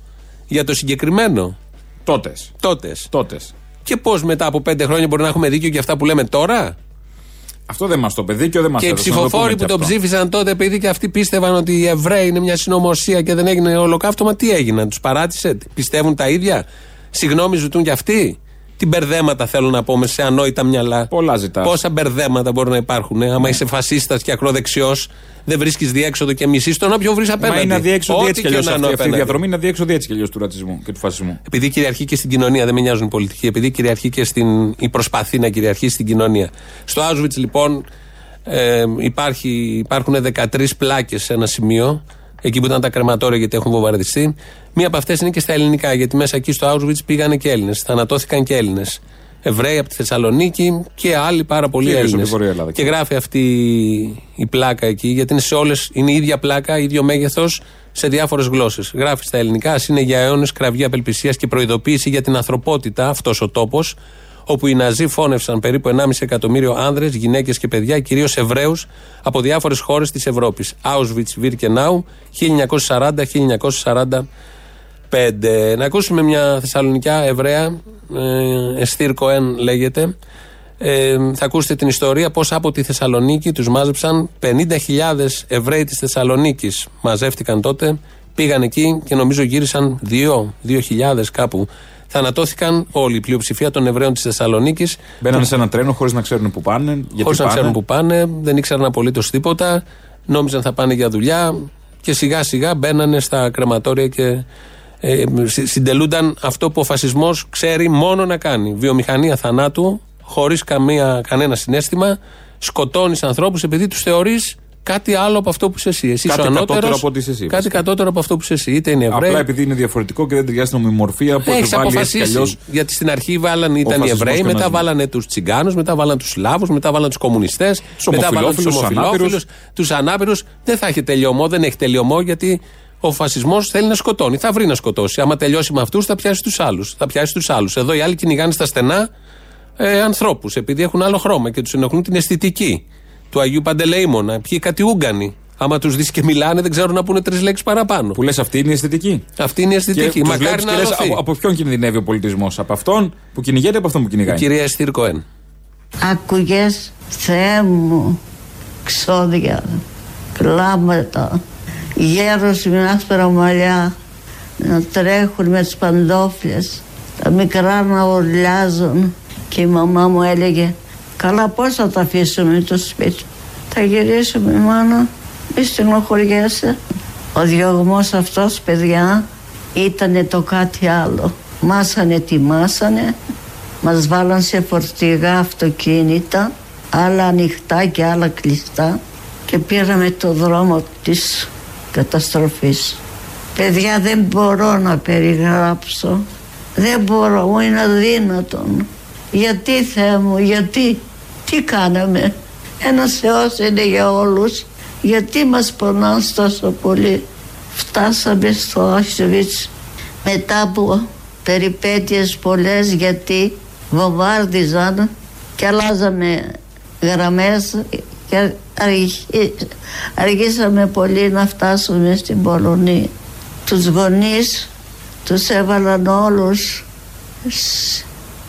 E: Για το συγκεκριμένο.
D: Τότες.
E: Τότες.
D: Τότες.
E: Και πώς μετά από πέντε χρόνια μπορεί να έχουμε δίκιο για αυτά που λέμε τώρα;
D: Αυτό δεν μας το παιδί και δεν μας
E: και οι ψηφοφόροι που τον ψήφισαν τότε, επειδή και αυτοί πίστευαν ότι οι Εβραίοι είναι μια συνωμοσία και δεν έγινε ολοκαύτωμα, τι έγιναν, τους παράτησε, πιστεύουν τα ίδια; Συγγνώμη ζητούν κι αυτοί; Τι μπερδέματα θέλω να πω με σε ανόητα μυαλά.
D: Πολλά ζητάς.
E: Πόσα μπερδέματα μπορεί να υπάρχουν. Ε; Άμα είσαι φασίστας και ακροδεξιός, δεν βρίσκεις διέξοδο και μισή τον όποιον βρεις απέναντι.
D: Μα είναι αδιέξοδο
E: Ό,τι
D: έτσι κι
E: και
D: αλλιώς
E: να είναι
D: αυτή, αυτή η
E: απέναντι.
D: διαδρομή. Είναι αδιέξοδο έτσι κι αλλιώς του ρατσισμού και του φασισμού.
E: Επειδή κυριαρχεί και στην κοινωνία, δεν με νοιάζουν οι πολιτικοί, επειδή κυριαρχεί και στην. ή προσπαθεί να κυριαρχήσει στην κοινωνία. Στο Auschwitz, λοιπόν, ε, υπάρχει, υπάρχουν 13 πλάκες σε ένα σημείο, εκεί που ήταν τα κρεματόρια γιατί έχουν βομβαρδιστεί. Μία από αυτές είναι και στα ελληνικά, γιατί μέσα εκεί στο Auschwitz πήγανε και Έλληνες. Θανατώθηκαν και Έλληνες. Εβραίοι από τη Θεσσαλονίκη και άλλοι πάρα πολλοί
D: Κυρίως από
E: Έλληνες.
D: τη Βόρεια Ελλάδα.
E: Και γράφει αυτή η πλάκα εκεί, γιατί είναι σε όλες, είναι η ίδια πλάκα, ίδιο μέγεθος σε διάφορες γλώσσες. Γράφει στα ελληνικά, «Ας είναι για αιώνε κραυγή απελπισίας και προειδοποίηση για την ανθρωπότητα αυτός ο τόπος, όπου οι Ναζί φώνευσαν περίπου 1,5 εκατομμύριο άνδρες, γυναίκες και παιδιά, κυρίως Εβραίους, από διάφορες χώρες της Ευρώπης. Auschwitz, Birkenau, 1940-1945. Να ακούσουμε μια Θεσσαλονικιά Εβραία, ε, Εστίρ Κοέν λέγεται, ε, θα ακούσετε την ιστορία πώς από τη Θεσσαλονίκη τους μάζεψαν 50.000 Εβραίοι της Θεσσαλονίκης. Μαζεύτηκαν τότε, πήγαν εκεί και νομίζω γύρισαν 2, 2.000 κάπου. Θανατώθηκαν όλοι, η πλειοψηφία των Εβραίων της Θεσσαλονίκης.
D: Μπαίνανε σε ένα τρένο χωρίς να ξέρουν που πάνε.
E: Χωρίς να ξέρουν που πάνε, δεν ήξεραν απολύτως τίποτα. Νόμιζαν θα πάνε για δουλειά και σιγά σιγά μπαίνανε στα κρεματόρια και ε, συντελούνταν αυτό που ο φασισμός ξέρει μόνο να κάνει. Βιομηχανία θανάτου, χωρίς κανένα συνέστημα, σκοτώνεις ανθρώπους επειδή τους θεωρείς κάτι άλλο από αυτό που είσαι εσύ. εσύ
D: κάτι κατώτερο από ό,τι είσαι εσύ.
E: Κάτι κατώτερο από αυτό που είσαι εσύ. Είτε είναι Εβραίοι.
D: Απλά επειδή είναι διαφορετικό και δεν ταιριάζει στην ομιμορφία που
E: έχει αποφασίσει. Γιατί στην αρχή βάλανε, ήταν οι Εβραίοι, μετά βάλανε τους Τσιγκάνους, μετά βάλανε τους Σλάβους, μετά βάλανε τους κομμουνιστές, μετά βάλανε τους ομοφυλόφιλους, τους ανάπηρους. Δεν θα έχει τελειωμό, δεν έχει τελειωμό γιατί ο φασισμός θέλει να σκοτώνει. Θα βρει να σκοτώσει. Άμα τελειώσει με αυτούς, θα πιάσει τους άλλους. Θα πιάσει τους άλλους. Εδώ οι άλλοι κυνηγάνε στα στενά ε, ανθρώπους, επειδή έχουν άλλο χρώμα και τους ενοχλούν την αισθητική του Αγίου Παντελεήμονα. Ποιοι κατιούγκανοι. Άμα τους δεις και μιλάνε, δεν ξέρουν να πούνε τρεις λέξεις παραπάνω.
D: Που λες, αυτή είναι η αισθητική.
E: Αυτή είναι η αισθητική. Μακάρι να λες,
D: από, από ποιον κινδυνεύει ο πολιτισμός, Από αυτόν που κυνηγέται, από αυτόν που κυνηγάει;
E: Η κυρία Εστήρ Κοέν.
M: Άκουγες, Θεέ μου, ξόδια, κλάματα, γέρος με άσπρα μαλλιά να τρέχουν με τις παντόφλες, τα μικρά να ορλιάζουν και η μαμά μου έλεγε καλά πώς θα τα αφήσουμε το σπίτι; Θα γυρίσουμε μάνα, μη στενοχωριέσαι. Ο διωγμός αυτός παιδιά ήταν το κάτι άλλο. Μάσανε τι μάσανε, μας βάλαν σε φορτηγά αυτοκίνητα, άλλα ανοιχτά και άλλα κλειστά και πήραμε το δρόμο της καταστροφής. Παιδιά δεν μπορώ να περιγράψω, δεν μπορώ, μου είναι αδύνατον. Γιατί Θεέ μου, γιατί, τι κάναμε; Ένα Θεός είναι για όλους. Γιατί μας πονάς τόσο πολύ; Φτάσαμε στο Auschwitz μετά από περιπέτειες πολλές γιατί βομβάρδιζαν και αλλάζαμε γραμμές και αργήσαμε πολύ να φτάσουμε στην Πολωνία. Τους γονείς τους έβαλαν όλους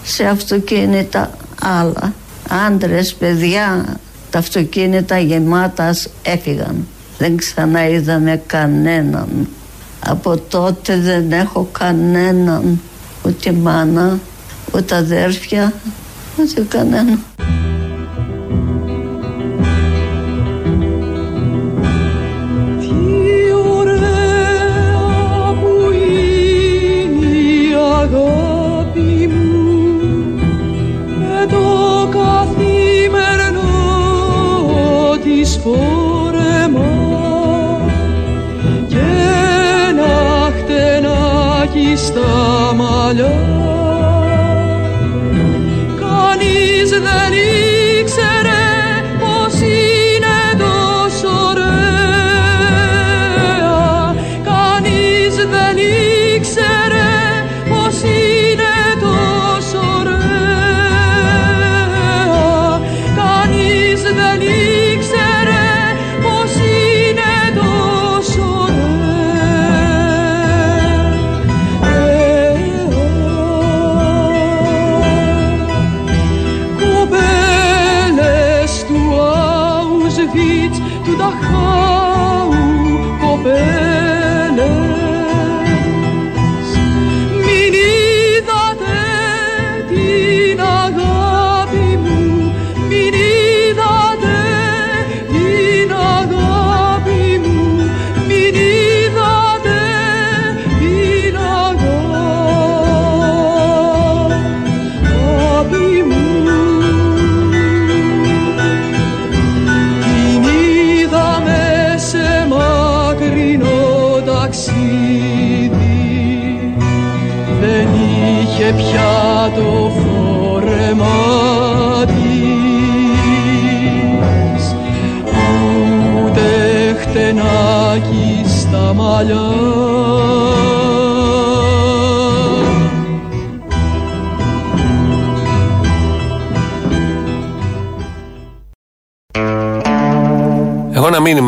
M: σε αυτοκίνητα άλλα. Άντρες, παιδιά, τα αυτοκίνητα γεμάτας έφυγαν. Δεν ξανά είδαμε κανέναν. Από τότε δεν έχω κανέναν, ούτε μάνα, ούτε αδέρφια, ούτε κανένα.
N: Στα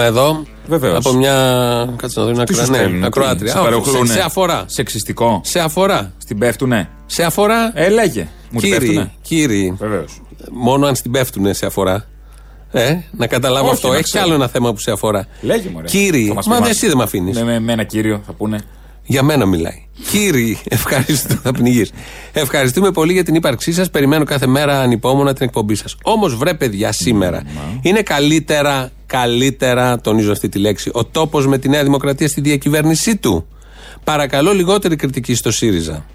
E: μήνυμα εδώ.
D: Βεβαίως.
E: Από μια. Κάτσε να δω, είναι
D: Τι σου
E: ακρα... ναι,
D: στέλνουν, τι,
E: ακροάτρια.
D: σε
E: Α, όχι,
D: παροχλούνε.
E: σε, σε αφορά.
D: Σεξιστικό.
E: Σε αφορά.
D: Στην πέφτουνε.
E: Σε αφορά.
D: Ε, λέγε. Μου την
E: Κύριοι,
D: πέφτουνε.
E: κύριοι.
D: Βεβαίως.
E: Μόνο αν στην πέφτουνε σε αφορά. Ε, να καταλάβω
D: Όχι,
E: αυτό.
D: να
E: Έχει κι
D: ξέρω.
E: άλλο ένα θέμα που σε αφορά.
D: Λέγε μου, ρε.
E: Κύριοι,
D: Θα μας
E: μα
D: πει
E: δεν
D: μας.
E: εσύ δεν με αφήνεις.
D: Ναι, με, με ένα κύριο θα πούνε.
E: Για μένα μιλάει. Κύριοι, ευχαριστούμε. Θα πνιγείς. Ευχαριστούμε πολύ για την ύπαρξή σας. Περιμένω κάθε μέρα ανυπόμονα την εκπομπή σας. Όμως, βρε παιδιά, σήμερα είναι καλύτερα, καλύτερα, τονίζω αυτή τη λέξη, ο τόπος με τη Νέα Δημοκρατία στη διακυβέρνησή του. Παρακαλώ λιγότερη κριτική στο ΣΥΡΙΖΑ.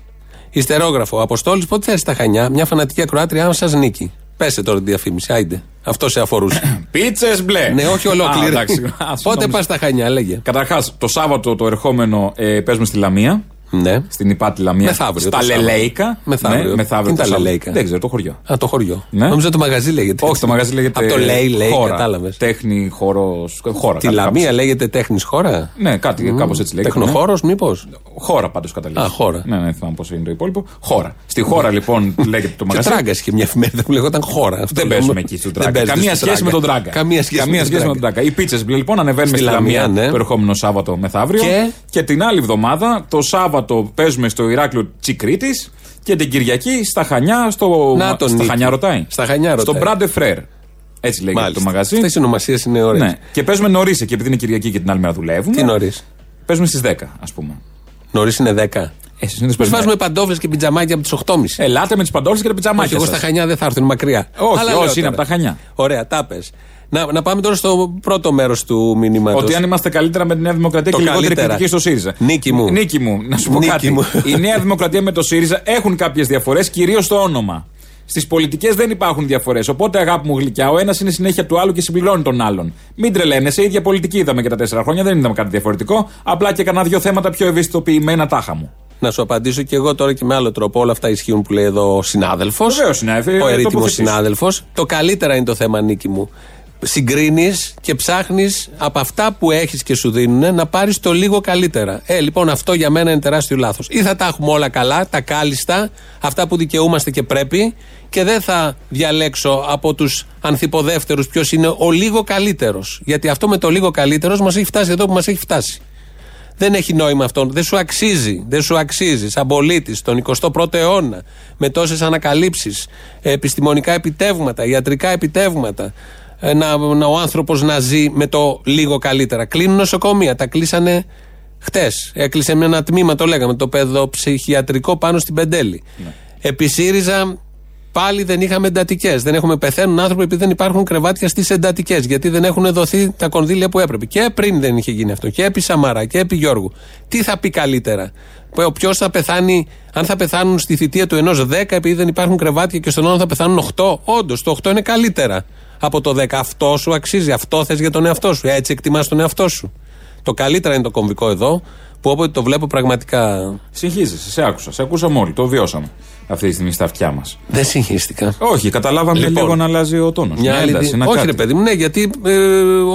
E: Ιστερόγραφο. Αποστόλης, πότε θα έρθει στα Χανιά, μια φανατική ακροάτρια, αν σας νίκη. Πέσε τώρα τη διαφήμιση, άιντε. Αυτό σε αφορούσε.
D: Πίτσες μπλε.
E: ναι, όχι
D: Α,
E: ολόκληρη.
D: εντάξει. Ας
E: πότε
D: νόμιζα.
E: πας στα Χανιά, λέγε.
D: Καταρχάς, το Σάββατο το ερχόμενο ε, παίζουμε στη Λαμία.
E: Ναι.
D: Στην Υπάτη Λαμία.
E: Μεθαύριο
D: Στα
E: το Σάββατο.
D: Λελέικα.
E: Μεθαύριο.
D: Ναι, μεθαύριο
E: Τι είναι
D: το
E: τα
D: Σάββατο.
E: Λελέικα;
D: Δεν ξέρω, το χωριό.
E: Α, το χωριό.
D: Ναι.
E: Νόμιζα το μαγαζί λέγεται.
D: Όχι, το μαγαζί λέγεται.
E: Από το λέει, λέει,
D: χώρα.
E: κατάλαβες.
D: Τέχνη, χώρος. Χώρα.
E: Τη
D: κάτι
E: Λαμία
D: κάπως.
E: λέγεται τέχνης χώρα;
D: Ναι, κάτι κάπως έτσι λέγεται.
E: Τεχνοχώρος, μήπως;
D: Χώρα πάντως καταλήγει.
E: Α, χώρα.
D: Ναι, ναι, θυμάμαι πώ είναι το υπόλοιπο. Χώρα. Στη χώρα λοιπόν λέγεται το
E: Και ο
D: μαγαζί.
E: Τράγκα είχε μια εφημερίδα που λεγόταν χώρα. Αυτό
D: Δεν
E: λέμε.
D: παίζουμε εκεί στον
E: Δεν
D: Τράγκα.
E: παίζετε
D: Καμία
E: στον
D: σχέση με τον Τράγκα.
E: Καμία σχέση,
D: Καμία
E: με,
D: σχέση με τον Τράγκα. Οι πίτσες λοιπόν ανεβαίνουμε
E: Στη
D: στη,
E: Λαμία,
D: Λαμία
E: ναι.
D: το ερχόμενο Σάββατο μεθαύριο.
E: Και;
D: και την άλλη εβδομάδα, το Σάββατο, παίζουμε στο Ηράκλειο Τσικρίτης και την Κυριακή στα Χανιά. Στο...
E: Να τον
D: στα
E: Νίκη.
D: Χανιά ρωτάει.
E: Στα Χανιά ρωτάει.
D: Στο Μπράντε Φρέρ. Έτσι λέγεται
E: Μάλιστα.
D: το μαγαζί.
E: Αυτές οι ονομασίες είναι ωραίες.
D: Ναι. Και παίζουμε νωρίς εκεί, επειδή είναι Κυριακή και την άλλη μέρα δουλεύουμε.
E: Τι νωρίς;
D: Παίζουμε στις 10, ας πούμε.
E: Νωρίς είναι 10.
D: Ε, συνήθως
E: Μα
D: παίζουμε-
E: βάζουμε παντόφλες και πιτζαμάκια από τις 8.30.
D: Ελάτε με τις παντόλε και τα
E: Όχι,
D: πιτσαμάκια.
E: εγώ
D: σας.
E: στα Χανιά δεν θα έρθουν μακριά.
D: Όχι,
E: Αλλά λέω
D: όσοι είναι
E: τώρα.
D: από τα Χανιά.
E: Ωραία, τα πες. Να, να πάμε τώρα στο πρώτο μέρος του μηνύματος.
D: Ότι αν είμαστε καλύτερα με τη Νέα Δημοκρατία
E: Το
D: και λιγότερη
E: καλύτερα.
D: κριτική στο ΣΥΡΙΖΑ.
E: Νίκη μου.
D: Νίκη μου, να σου πω
E: Νίκη
D: κάτι.
E: μου.
D: Η Νέα Δημοκρατία με το ΣΥΡΙΖΑ έχουν κάποιες διαφορές, κυρίως στο όνομα. Στις πολιτικές δεν υπάρχουν διαφορές. Οπότε, αγάπη μου γλυκιά, ο ένας είναι συνέχεια του άλλου και συμπληρώνει τον άλλον. Μην τρελαίνεσαι, ίδια πολιτική είδαμε και τα τέσσερα χρόνια, δεν είδαμε κάτι διαφορετικό. Απλά και κανένα δύο θέματα πιο ευαισθητοποιημένα τάχα μου.
E: Να σου απαντήσω και εγώ τώρα και με άλλο τρόπο. Όλα αυτά ισχύουν που λέει εδώ ο συνάδελφος.
D: Βεβαίως, ναι, ε,
E: Ο ερήτημος
D: τοποθετήσεις.
E: συνάδελφος. Το καλύτερα είναι το θέμα, Νίκη μου. Συγκρίνεις και ψάχνεις από αυτά που έχεις και σου δίνουν να πάρεις το λίγο καλύτερα. Ε, λοιπόν, αυτό για μένα είναι τεράστιο λάθος. Ή θα τα έχουμε όλα καλά, τα κάλλιστα, αυτά που δικαιούμαστε και πρέπει, και δεν θα διαλέξω από τους ανθυποδεύτερου ποιος είναι ο λίγο καλύτερος. Γιατί αυτό με το λίγο καλύτερος μας έχει φτάσει εδώ που μας έχει φτάσει. Δεν έχει νόημα αυτό. Δεν σου αξίζει. Δεν σου αξίζει σαν πολίτης τον 21ο αιώνα με τόσες ανακαλύψεις, επιστημονικά επιτεύγματα, ιατρικά επιτεύγματα. ε, Να, να ο άνθρωπος να ζει με το λίγο καλύτερα. Κλείνουν νοσοκομεία. Τα κλείσανε χτες. Έκλεισε με ένα τμήμα, το λέγαμε, το παιδοψυχιατρικό πάνω στην Πεντέλη. Επί ΣΥΡΙΖΑ πάλι δεν είχαμε εντατικές. Δεν έχουμε πεθαίνουν άνθρωποι επειδή δεν υπάρχουν κρεβάτια στις εντατικές. Γιατί δεν έχουν δοθεί τα κονδύλια που έπρεπε. Και πριν δεν είχε γίνει αυτό. Και επί Σαμαρά και επί Γιώργου. Τι θα πει καλύτερα; Ποιος θα πεθάνει, αν θα πεθάνουν στη θητεία του ενός 10 επειδή δεν υπάρχουν κρεβάτια και στον άλλο θα πεθάνουν 8. Όντως, το 8 είναι καλύτερα από το 10. Αυτό σου αξίζει. Αυτό θες για τον εαυτό σου. Έτσι εκτιμάς τον εαυτό σου. Το καλύτερα είναι το κομβικό εδώ, που όποτε το βλέπω πραγματικά.
D: Συγχύζεσαι, σε άκουσα. Σε ακούσαμε όλοι. Το βιώσαμε αυτή τη στιγμή στα αυτιά μας.
E: Δεν συγχύστηκα.
D: Όχι, καταλάβαμε
E: Λοιπόν,
D: λίγο να αλλάζει ο τόνος.
E: Μια άλλη δι- Όχι, ρε παιδί μου, ναι, γιατί ε,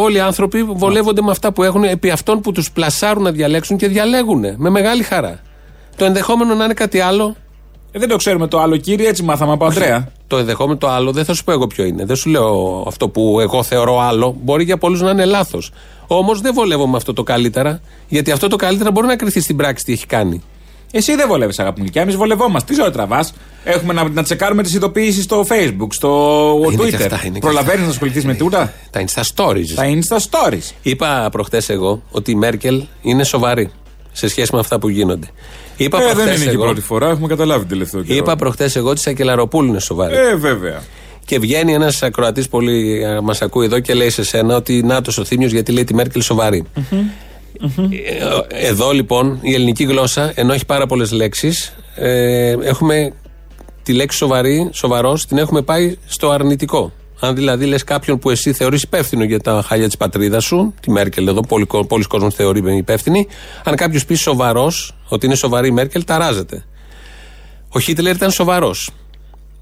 E: όλοι οι άνθρωποι βολεύονται με αυτά που έχουν επί αυτών που τους πλασάρουν να διαλέξουν και διαλέγουν με μεγάλη χαρά. Το ενδεχόμενο να είναι κάτι άλλο.
D: Ε, δεν το ξέρουμε το άλλο, κύριε, έτσι μάθαμε από Αντρέα.
E: Το ενδεχόμενο το άλλο δεν θα σου πω εγώ ποιο είναι. Δεν σου λέω αυτό που εγώ θεωρώ άλλο. Μπορεί για πολλούς να είναι λάθος. Όμως δεν βολεύω με αυτό το καλύτερα, γιατί αυτό το καλύτερα μπορεί να κρυθεί στην πράξη τι έχει κάνει.
D: Εσύ δεν βολεύει, αγάπη μου, και εμείς βολευόμαστε. Τι ζωή τραβάς; Έχουμε να, να τσεκάρουμε τις ειδοποιήσεις στο Facebook, στο
E: Είναι
D: Twitter.
E: και αυτά, είναι και
D: Προλαβαίνεις να ασχοληθείς με τούτα;
E: Τα Insta Stories.
D: Τα Insta Stories.
E: Είπα προχτές εγώ ότι η Μέρκελ είναι σοβαρή σε σχέση με αυτά που γίνονται. Είπα
D: Ε, δεν
E: προχτές
D: είναι και η
E: εγώ-
D: πρώτη φορά, έχουμε καταλάβει την τελευταίο καιρό.
E: Είπα προχτές εγώ ότι η Σακελαροπούλου είναι σοβαρή.
D: Ε, βέβαια.
E: Και βγαίνει ένας ακροατής πολύ μας ακούει εδώ και λέει σε σένα ότι να το ο Θήμιο γιατί λέει τη Μέρκελ σοβαρή. Ε, Εδώ λοιπόν η ελληνική γλώσσα, ενώ έχει πάρα πολλές λέξεις, ε, έχουμε τη λέξη σοβαρή, σοβαρός, την έχουμε πάει στο αρνητικό. Αν δηλαδή λες κάποιον που εσύ θεωρείς υπεύθυνο για τα χάλια της πατρίδας σου, τη Μέρκελ εδώ, πολλοί, πολλοί κόσμοι θεωρεί υπεύθυνη, αν κάποιος πει σοβαρός, ότι είναι σοβαρή η Μέρκελ, ταράζεται. Ο Χίτλερ ήταν σοβαρός.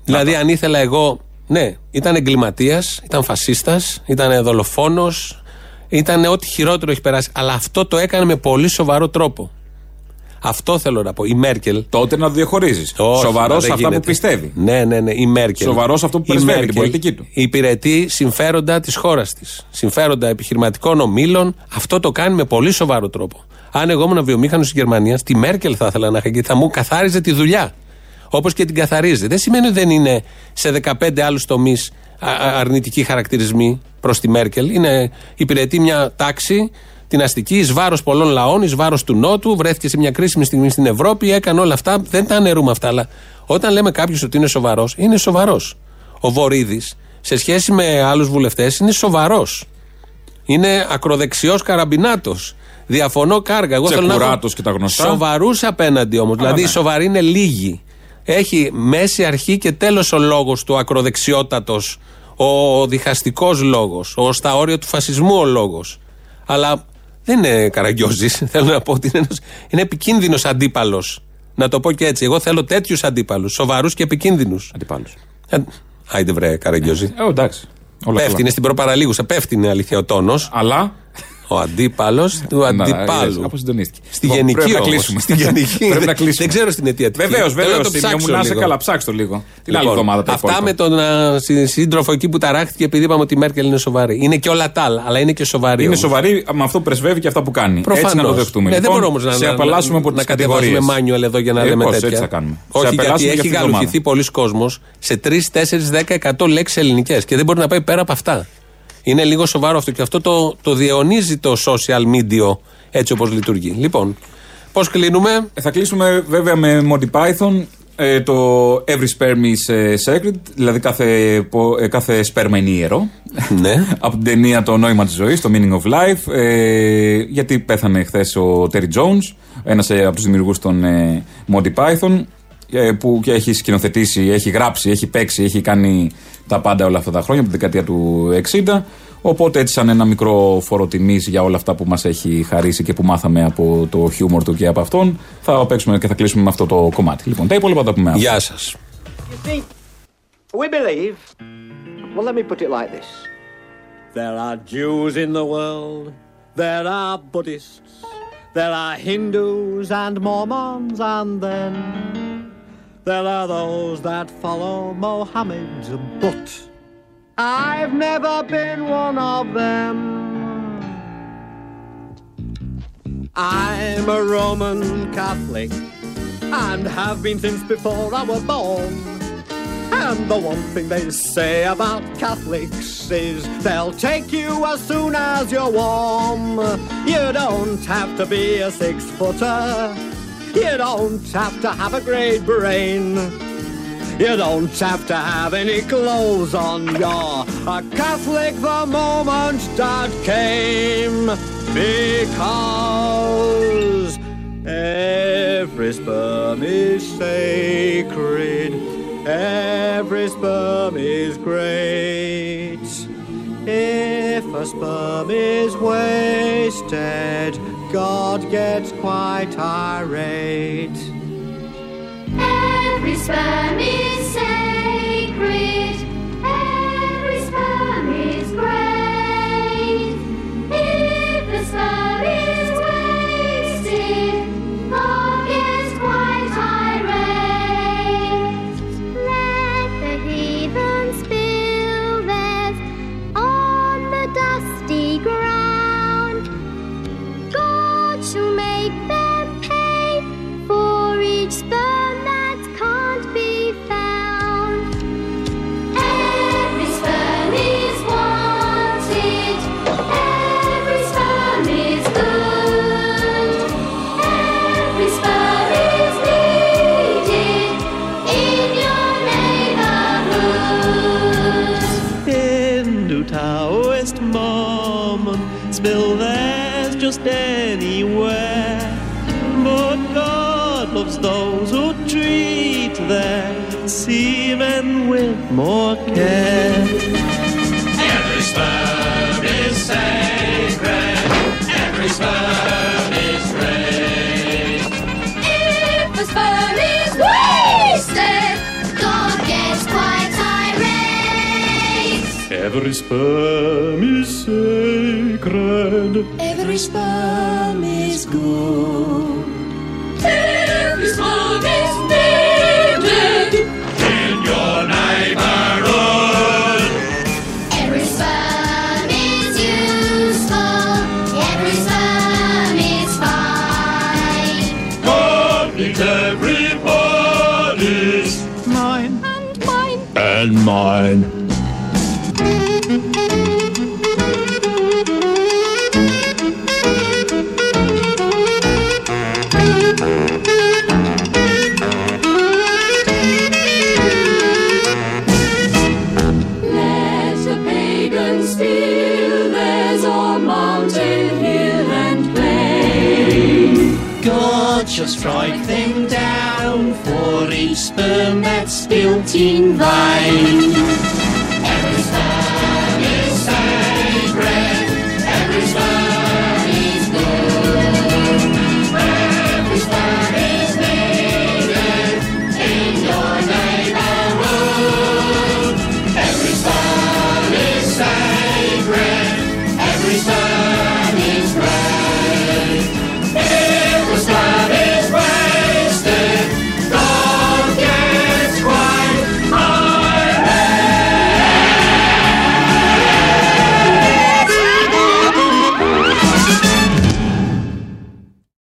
E: Δηλαδή, αν ήθελα εγώ. Ναι, ήταν εγκληματίας, ήταν φασίστας, ήταν δολοφόνος, ήταν ό,τι χειρότερο έχει περάσει. Αλλά αυτό το έκανε με πολύ σοβαρό τρόπο. Αυτό θέλω να πω. Η Μέρκελ.
D: Τότε να το διαχωρίζεις.
E: Όχι,
D: Σοβαρός
E: δεν
D: αυτά
E: γίνεται.
D: που πιστεύει.
E: Ναι, ναι, ναι. Η Μέρκελ.
D: Σοβαρός αυτό που
E: Η
D: πρεσβεύει, την
E: Μέρκελ
D: πολιτική του.
E: Υπηρετεί συμφέροντα της χώρας της. Συμφέροντα επιχειρηματικών ομίλων. Αυτό το κάνει με πολύ σοβαρό τρόπο. Αν εγώ ήμουν βιομήχανος της Γερμανίας, τη Μέρκελ θα ήθελα να είχα και θα μου καθάριζε τη δουλειά. Όπως και την καθαρίζει. Δεν σημαίνει ότι δεν είναι σε 15 άλλους τομείς αρνητικοί χαρακτηρισμοί προς τη Μέρκελ. Είναι, υπηρετεί μια τάξη την αστική, εις βάρος πολλών λαών, εις βάρος του Νότου, βρέθηκε σε μια κρίσιμη στιγμή στην Ευρώπη, έκανε όλα αυτά. Δεν τα αναιρούμε αυτά, αλλά όταν λέμε κάποιος ότι είναι σοβαρός, είναι σοβαρός. Ο Βορύδης, σε σχέση με άλλους βουλευτές, είναι σοβαρός. Είναι ακροδεξιός καραμπινάτος. Διαφωνώ κάργα. Εγώ θέλω να έχω
D: Τσεκουράτος και τα γνωστά.
E: Σοβαρούς απέναντι όμως. Δηλαδή,
D: ναι.
E: οι σοβαροί είναι λίγοι. Έχει μέση, αρχή και τέλος ο λόγος του ακροδεξιότατος, ο διχαστικός λόγος, ο στα όρια του φασισμού ο λόγος. Αλλά δεν είναι καραγκιόζης. Θέλω να πω ότι είναι, ένας- είναι επικίνδυνος αντίπαλος. Να το πω και έτσι. Εγώ θέλω τέτοιους αντίπαλους. Σοβαρούς και επικίνδυνους.
D: Αντιπάλου.
E: Άιντε βρε, καραγκιόζη.
D: Ε, εντάξει. Όλα
E: Πέφτει,
D: καλά.
E: είναι στην προπαραλίγουσα. Πέφτει είναι αλήθεια ο τόνο.
D: Αλλά.
E: Ο αντίπαλος του
D: Να,
E: αντιπάλου.
D: Κάπω συντονίστηκε.
E: Στη
D: Λοιπόν,
E: γενική
D: Πρέπει να
E: όμως.
D: κλείσουμε.
E: Στη γενική.
D: Πρέπει να
E: Δεν-
D: κλείσουμε.
E: Δεν ξέρω στην αιτιατική.
D: Βεβαίως,
E: Θέλω να
D: βεβαίω.
E: το
D: Στην
E: ψάξω
D: μου να είσαι
E: λίγο.
D: καλά, ψάξ το λίγο. Την άλλη
E: Λοιπόν,
D: εβδομάδα τα
E: Αυτά
D: υπόλοιπα.
E: με τον α, συ- σύντροφο εκεί που ταράχτηκε επειδή είπαμε ότι η Μέρκελ είναι σοβαρή. Είναι και όλα τα άλλα, αλλά είναι και σοβαρή.
D: Είναι
E: όμως.
D: σοβαρή με αυτό που πρεσβεύει και αυτά που κάνει.
E: Προφανώς.
D: Έτσι να το δεχτούμε.
E: Ναι, δεν
D: λοιπόν,
E: μπορούμε όμως να,
D: σε
E: να,
D: απαλλάσσουμε από
E: να
D: τις
E: κατεβάζουμε
D: κατηγορίες.
E: μάνιουελ εδώ για να
D: Ε,
E: λέμε
D: πώς,
E: τέτοια.
D: έτσι θα κάνουμε. Σε
E: Όχι, γιατί
D: απελάσουμε
E: έχει
D: και αυτή τη
E: γαλουχηθεί
D: βδομάδα.
E: πολλοί κόσμος σε 3, 4, 10, 100 λέξεις ελληνικές και δεν μπορεί να πάει πέρα από αυτά. Είναι λίγο σοβαρό αυτό και αυτό το, το διαιωνίζει το social media έτσι όπως λειτουργεί. Λοιπόν, πώς κλείνουμε;
D: Ε, Θα κλείσουμε βέβαια με Monty Python. ε, το Every Sperm is ε, Sacred, δηλαδή κάθε, πο- ε, κάθε σπέρμα είναι ιερό.
E: Ναι.
D: από την ταινία Το νόημα της ζωής, το Meaning of Life. Ε, γιατί πέθανε χθες ο Terry Jones, ένας από τους δημιουργούς των ε, Monty Python, ε, που και έχει σκηνοθετήσει, έχει γράψει, έχει παίξει, έχει κάνει τα πάντα όλα αυτά τα χρόνια, από την δεκαετία του 60. Οπότε έτσι σαν ένα μικρό φόρο τιμής για όλα αυτά που μας έχει χαρίσει και που μάθαμε από το χιούμορ του και από αυτόν, θα παίξουμε και θα κλείσουμε με αυτό το κομμάτι. Λοιπόν, τα υπόλοιπα τα πούμε αύριο.
E: Γεια σας.
O: You see, we believe; Well, let me put it like this there are Jews in the world, there are Buddhists, there are Hindus and Mormons, and then there are those that follow Mohammed's but I've never been one of them. I'm a Roman Catholic and have been since before I was born. And the one thing they say about Catholics is they'll take you as soon as you're warm. You don't have to be a six footer. You don't have to have a great brain. You don't have to have any clothes on. You're a Catholic the moment Dad came. Because every sperm is sacred. Every sperm is great. If a sperm is wasted, God gets quite irate.
P: Every sperm is
N: more care.
Q: Every sperm is sacred. Every sperm is great.
P: If a sperm is wasted, God gets quite irate.
N: Every sperm is sacred.
P: Every sperm is good. Every sperm is needed